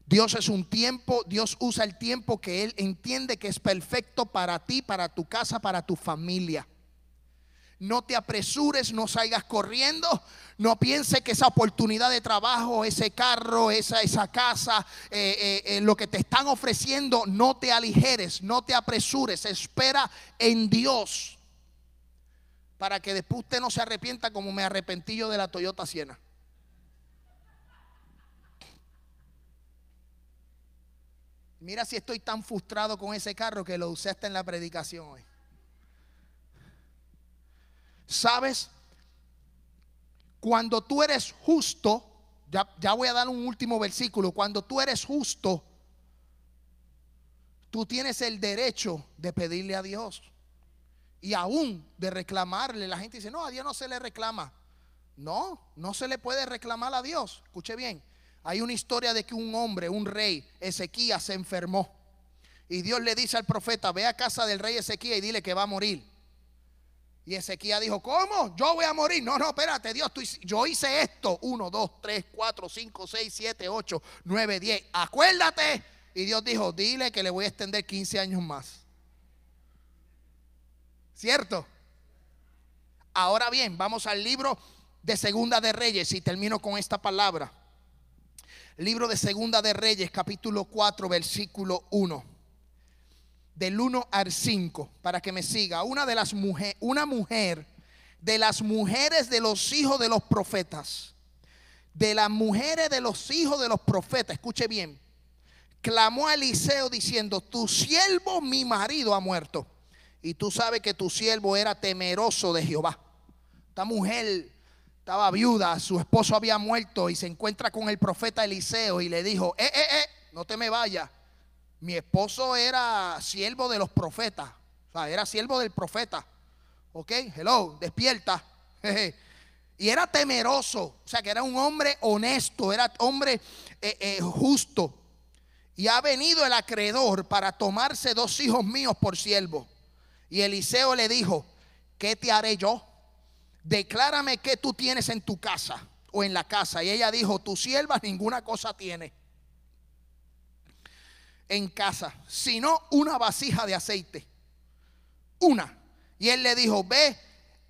Dios es un tiempo, Dios usa el tiempo que Él entiende que es perfecto para ti, para tu casa, para tu familia. No te apresures, no salgas corriendo. No piense que esa oportunidad de trabajo, ese carro, esa, esa casa, eh, eh, eh, lo que te están ofreciendo, no te aligeres, no te apresures. Espera en Dios para que después usted no se arrepienta como me arrepentí yo de la Toyota Siena. Mira si estoy tan frustrado con ese carro que lo usé hasta en la predicación hoy. ¿Sabes? Cuando tú eres justo, ya, ya, voy a dar un último versículo, cuando tú eres justo, tú tienes el derecho de pedirle a Dios y aún de reclamarle. La gente dice, no, a Dios no se le reclama. No, no se le puede reclamar a Dios. Escuche bien, hay una historia de que un hombre, un rey, Ezequías, se enfermó. Y Dios le dice al profeta, ve a casa del rey Ezequías y dile que va a morir. Y Ezequías dijo, ¿cómo? Yo voy a morir. No, no, espérate, Dios, yo hice esto. Uno, dos, tres, cuatro, cinco, seis, siete, ocho, nueve, diez. Acuérdate. Y Dios dijo, dile que le voy a extender 15 años más. ¿Cierto? Ahora bien, vamos al libro de Segunda de Reyes y termino con esta palabra. Libro de Segunda de Reyes, capítulo 4, versículo 1. Del 1 al 5, para que me siga. Una de las mujeres, una mujer de las mujeres de los hijos de los profetas, de las mujeres de los hijos de los profetas, escuche bien, clamó a Eliseo diciendo, tu siervo, mi marido, ha muerto. Y tú sabes que tu siervo era temeroso de Jehová. Esta mujer estaba viuda, su esposo había muerto y se encuentra con el profeta Eliseo y le dijo, eh, eh, eh, no te me vayas. Mi esposo era siervo de los profetas, o sea, era siervo del profeta. Ok, hello, despierta. y era temeroso, o sea, que era un hombre honesto, era hombre eh, eh, justo. Y ha venido el acreedor para tomarse dos hijos míos por siervo. Y Eliseo le dijo, ¿qué te haré yo? Declárame qué tú tienes en tu casa o en la casa. Y ella dijo, tu sierva ninguna cosa tiene en casa, sino una vasija de aceite. Una. Y él le dijo, ve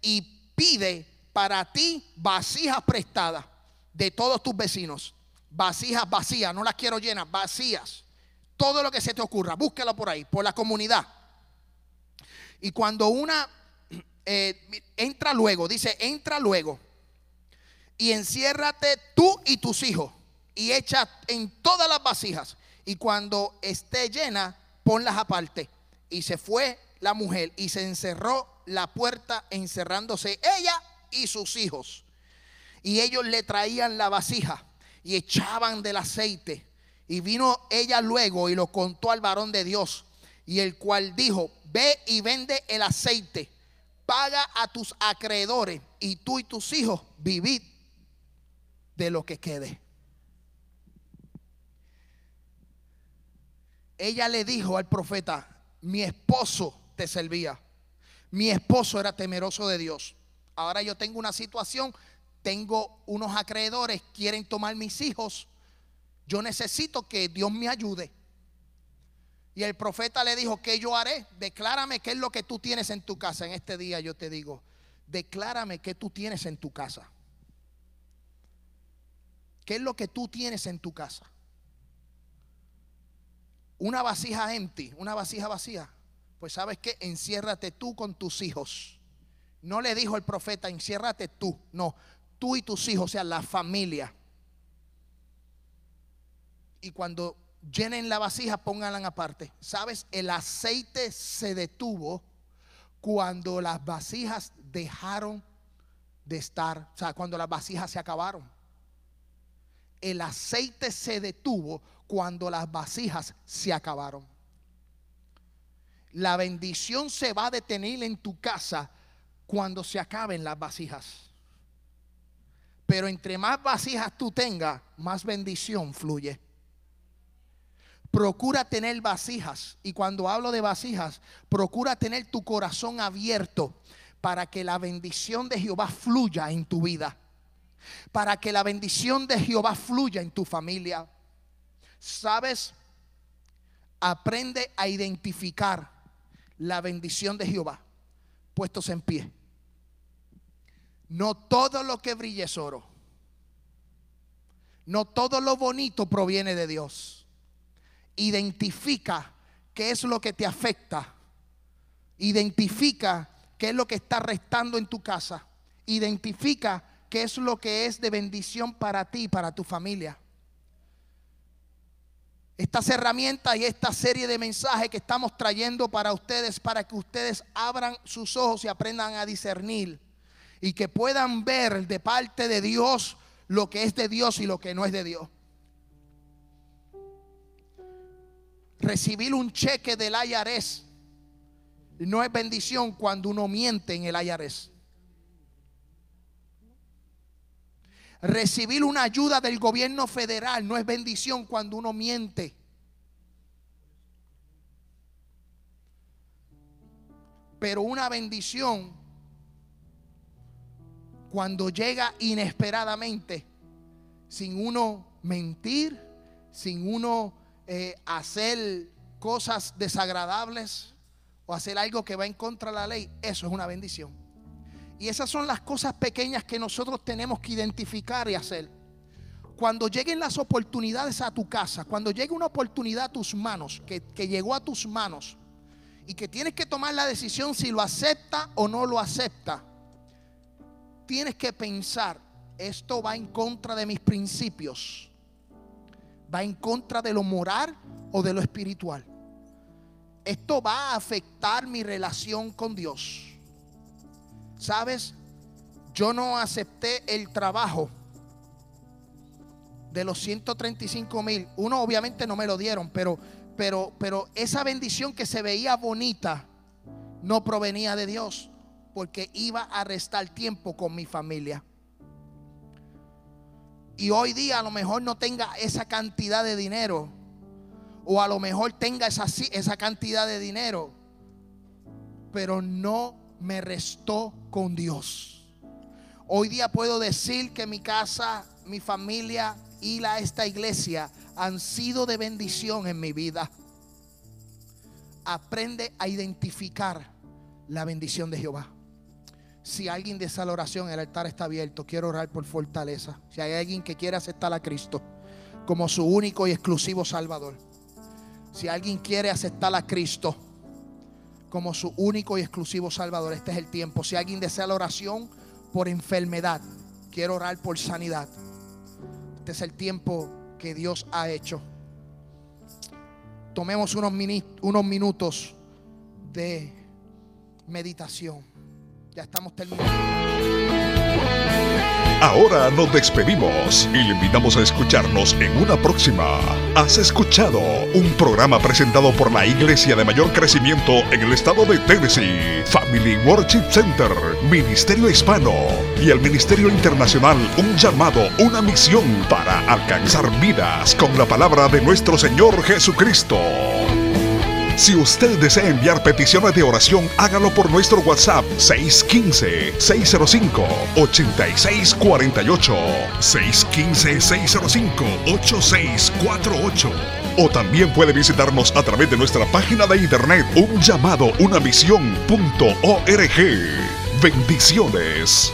y pide para ti vasijas prestadas de todos tus vecinos. Vasijas vacías, no las quiero llenas, vacías. Todo lo que se te ocurra, búsquelo por ahí, por la comunidad. Y cuando una eh, entra luego, dice, entra luego y enciérrate tú y tus hijos y echa en todas las vasijas y cuando esté llena, ponlas aparte. Y se fue la mujer y se encerró la puerta encerrándose ella y sus hijos. Y ellos le traían la vasija y echaban del aceite. Y vino ella luego y lo contó al varón de Dios. Y el cual dijo, ve y vende el aceite paga a tus acreedores y tú y tus hijos vivid de lo que quede. Ella le dijo al profeta, mi esposo te servía, mi esposo era temeroso de Dios. Ahora yo tengo una situación, tengo unos acreedores, quieren tomar mis hijos, yo necesito que Dios me ayude. Y el profeta le dijo, ¿qué yo haré? Declárame qué es lo que tú tienes en tu casa. En este día yo te digo, declárame qué tú tienes en tu casa. ¿Qué es lo que tú tienes en tu casa? Una vasija empty, una vasija vacía. Pues sabes que enciérrate tú con tus hijos. No le dijo el profeta, enciérrate tú. No, tú y tus hijos, o sea, la familia. Y cuando llenen la vasija, pónganla aparte. ¿Sabes? El aceite se detuvo cuando las vasijas dejaron de estar, o sea, cuando las vasijas se acabaron. El aceite se detuvo cuando las vasijas se acabaron. La bendición se va a detener en tu casa cuando se acaben las vasijas. Pero entre más vasijas tú tengas, más bendición fluye. Procura tener vasijas. Y cuando hablo de vasijas, procura tener tu corazón abierto para que la bendición de Jehová fluya en tu vida. Para que la bendición de Jehová fluya en tu familia. ¿Sabes? Aprende a identificar la bendición de Jehová puestos en pie. No todo lo que brille es oro. No todo lo bonito proviene de Dios. Identifica qué es lo que te afecta. Identifica qué es lo que está restando en tu casa. Identifica qué es lo que es de bendición para ti y para tu familia. Estas herramientas y esta serie de mensajes que estamos trayendo para ustedes, para que ustedes abran sus ojos y aprendan a discernir y que puedan ver de parte de Dios lo que es de Dios y lo que no es de Dios. Recibir un cheque del IRS no es bendición cuando uno miente en el IRS. Recibir una ayuda del gobierno federal no es bendición cuando uno miente. Pero una bendición cuando llega inesperadamente, sin uno mentir, sin uno eh, hacer cosas desagradables o hacer algo que va en contra de la ley, eso es una bendición. Y esas son las cosas pequeñas que nosotros tenemos que identificar y hacer. Cuando lleguen las oportunidades a tu casa, cuando llegue una oportunidad a tus manos, que, que llegó a tus manos, y que tienes que tomar la decisión si lo acepta o no lo acepta, tienes que pensar, esto va en contra de mis principios, va en contra de lo moral o de lo espiritual. Esto va a afectar mi relación con Dios. ¿Sabes? Yo no acepté el trabajo de los 135 mil. Uno obviamente no me lo dieron, pero, pero, pero esa bendición que se veía bonita no provenía de Dios, porque iba a restar tiempo con mi familia. Y hoy día a lo mejor no tenga esa cantidad de dinero, o a lo mejor tenga esa, esa cantidad de dinero, pero no me restó con Dios. Hoy día puedo decir que mi casa, mi familia y la, esta iglesia han sido de bendición en mi vida. Aprende a identificar la bendición de Jehová. Si alguien desea la oración, el altar está abierto. Quiero orar por fortaleza. Si hay alguien que quiere aceptar a Cristo como su único y exclusivo Salvador. Si alguien quiere aceptar a Cristo como su único y exclusivo Salvador. Este es el tiempo. Si alguien desea la oración por enfermedad, quiero orar por sanidad. Este es el tiempo que Dios ha hecho. Tomemos unos, unos minutos de meditación. Ya estamos terminando. Ahora nos despedimos y le invitamos a escucharnos en una próxima. Has escuchado un programa presentado por la Iglesia de Mayor Crecimiento en el estado de Tennessee, Family Worship Center, Ministerio Hispano y el Ministerio Internacional, un llamado, una misión para alcanzar vidas con la palabra de nuestro Señor Jesucristo. Si usted desea enviar peticiones de oración, hágalo por nuestro WhatsApp 615-605-8648. 615-605-8648. O también puede visitarnos a través de nuestra página de internet un llamado una Bendiciones.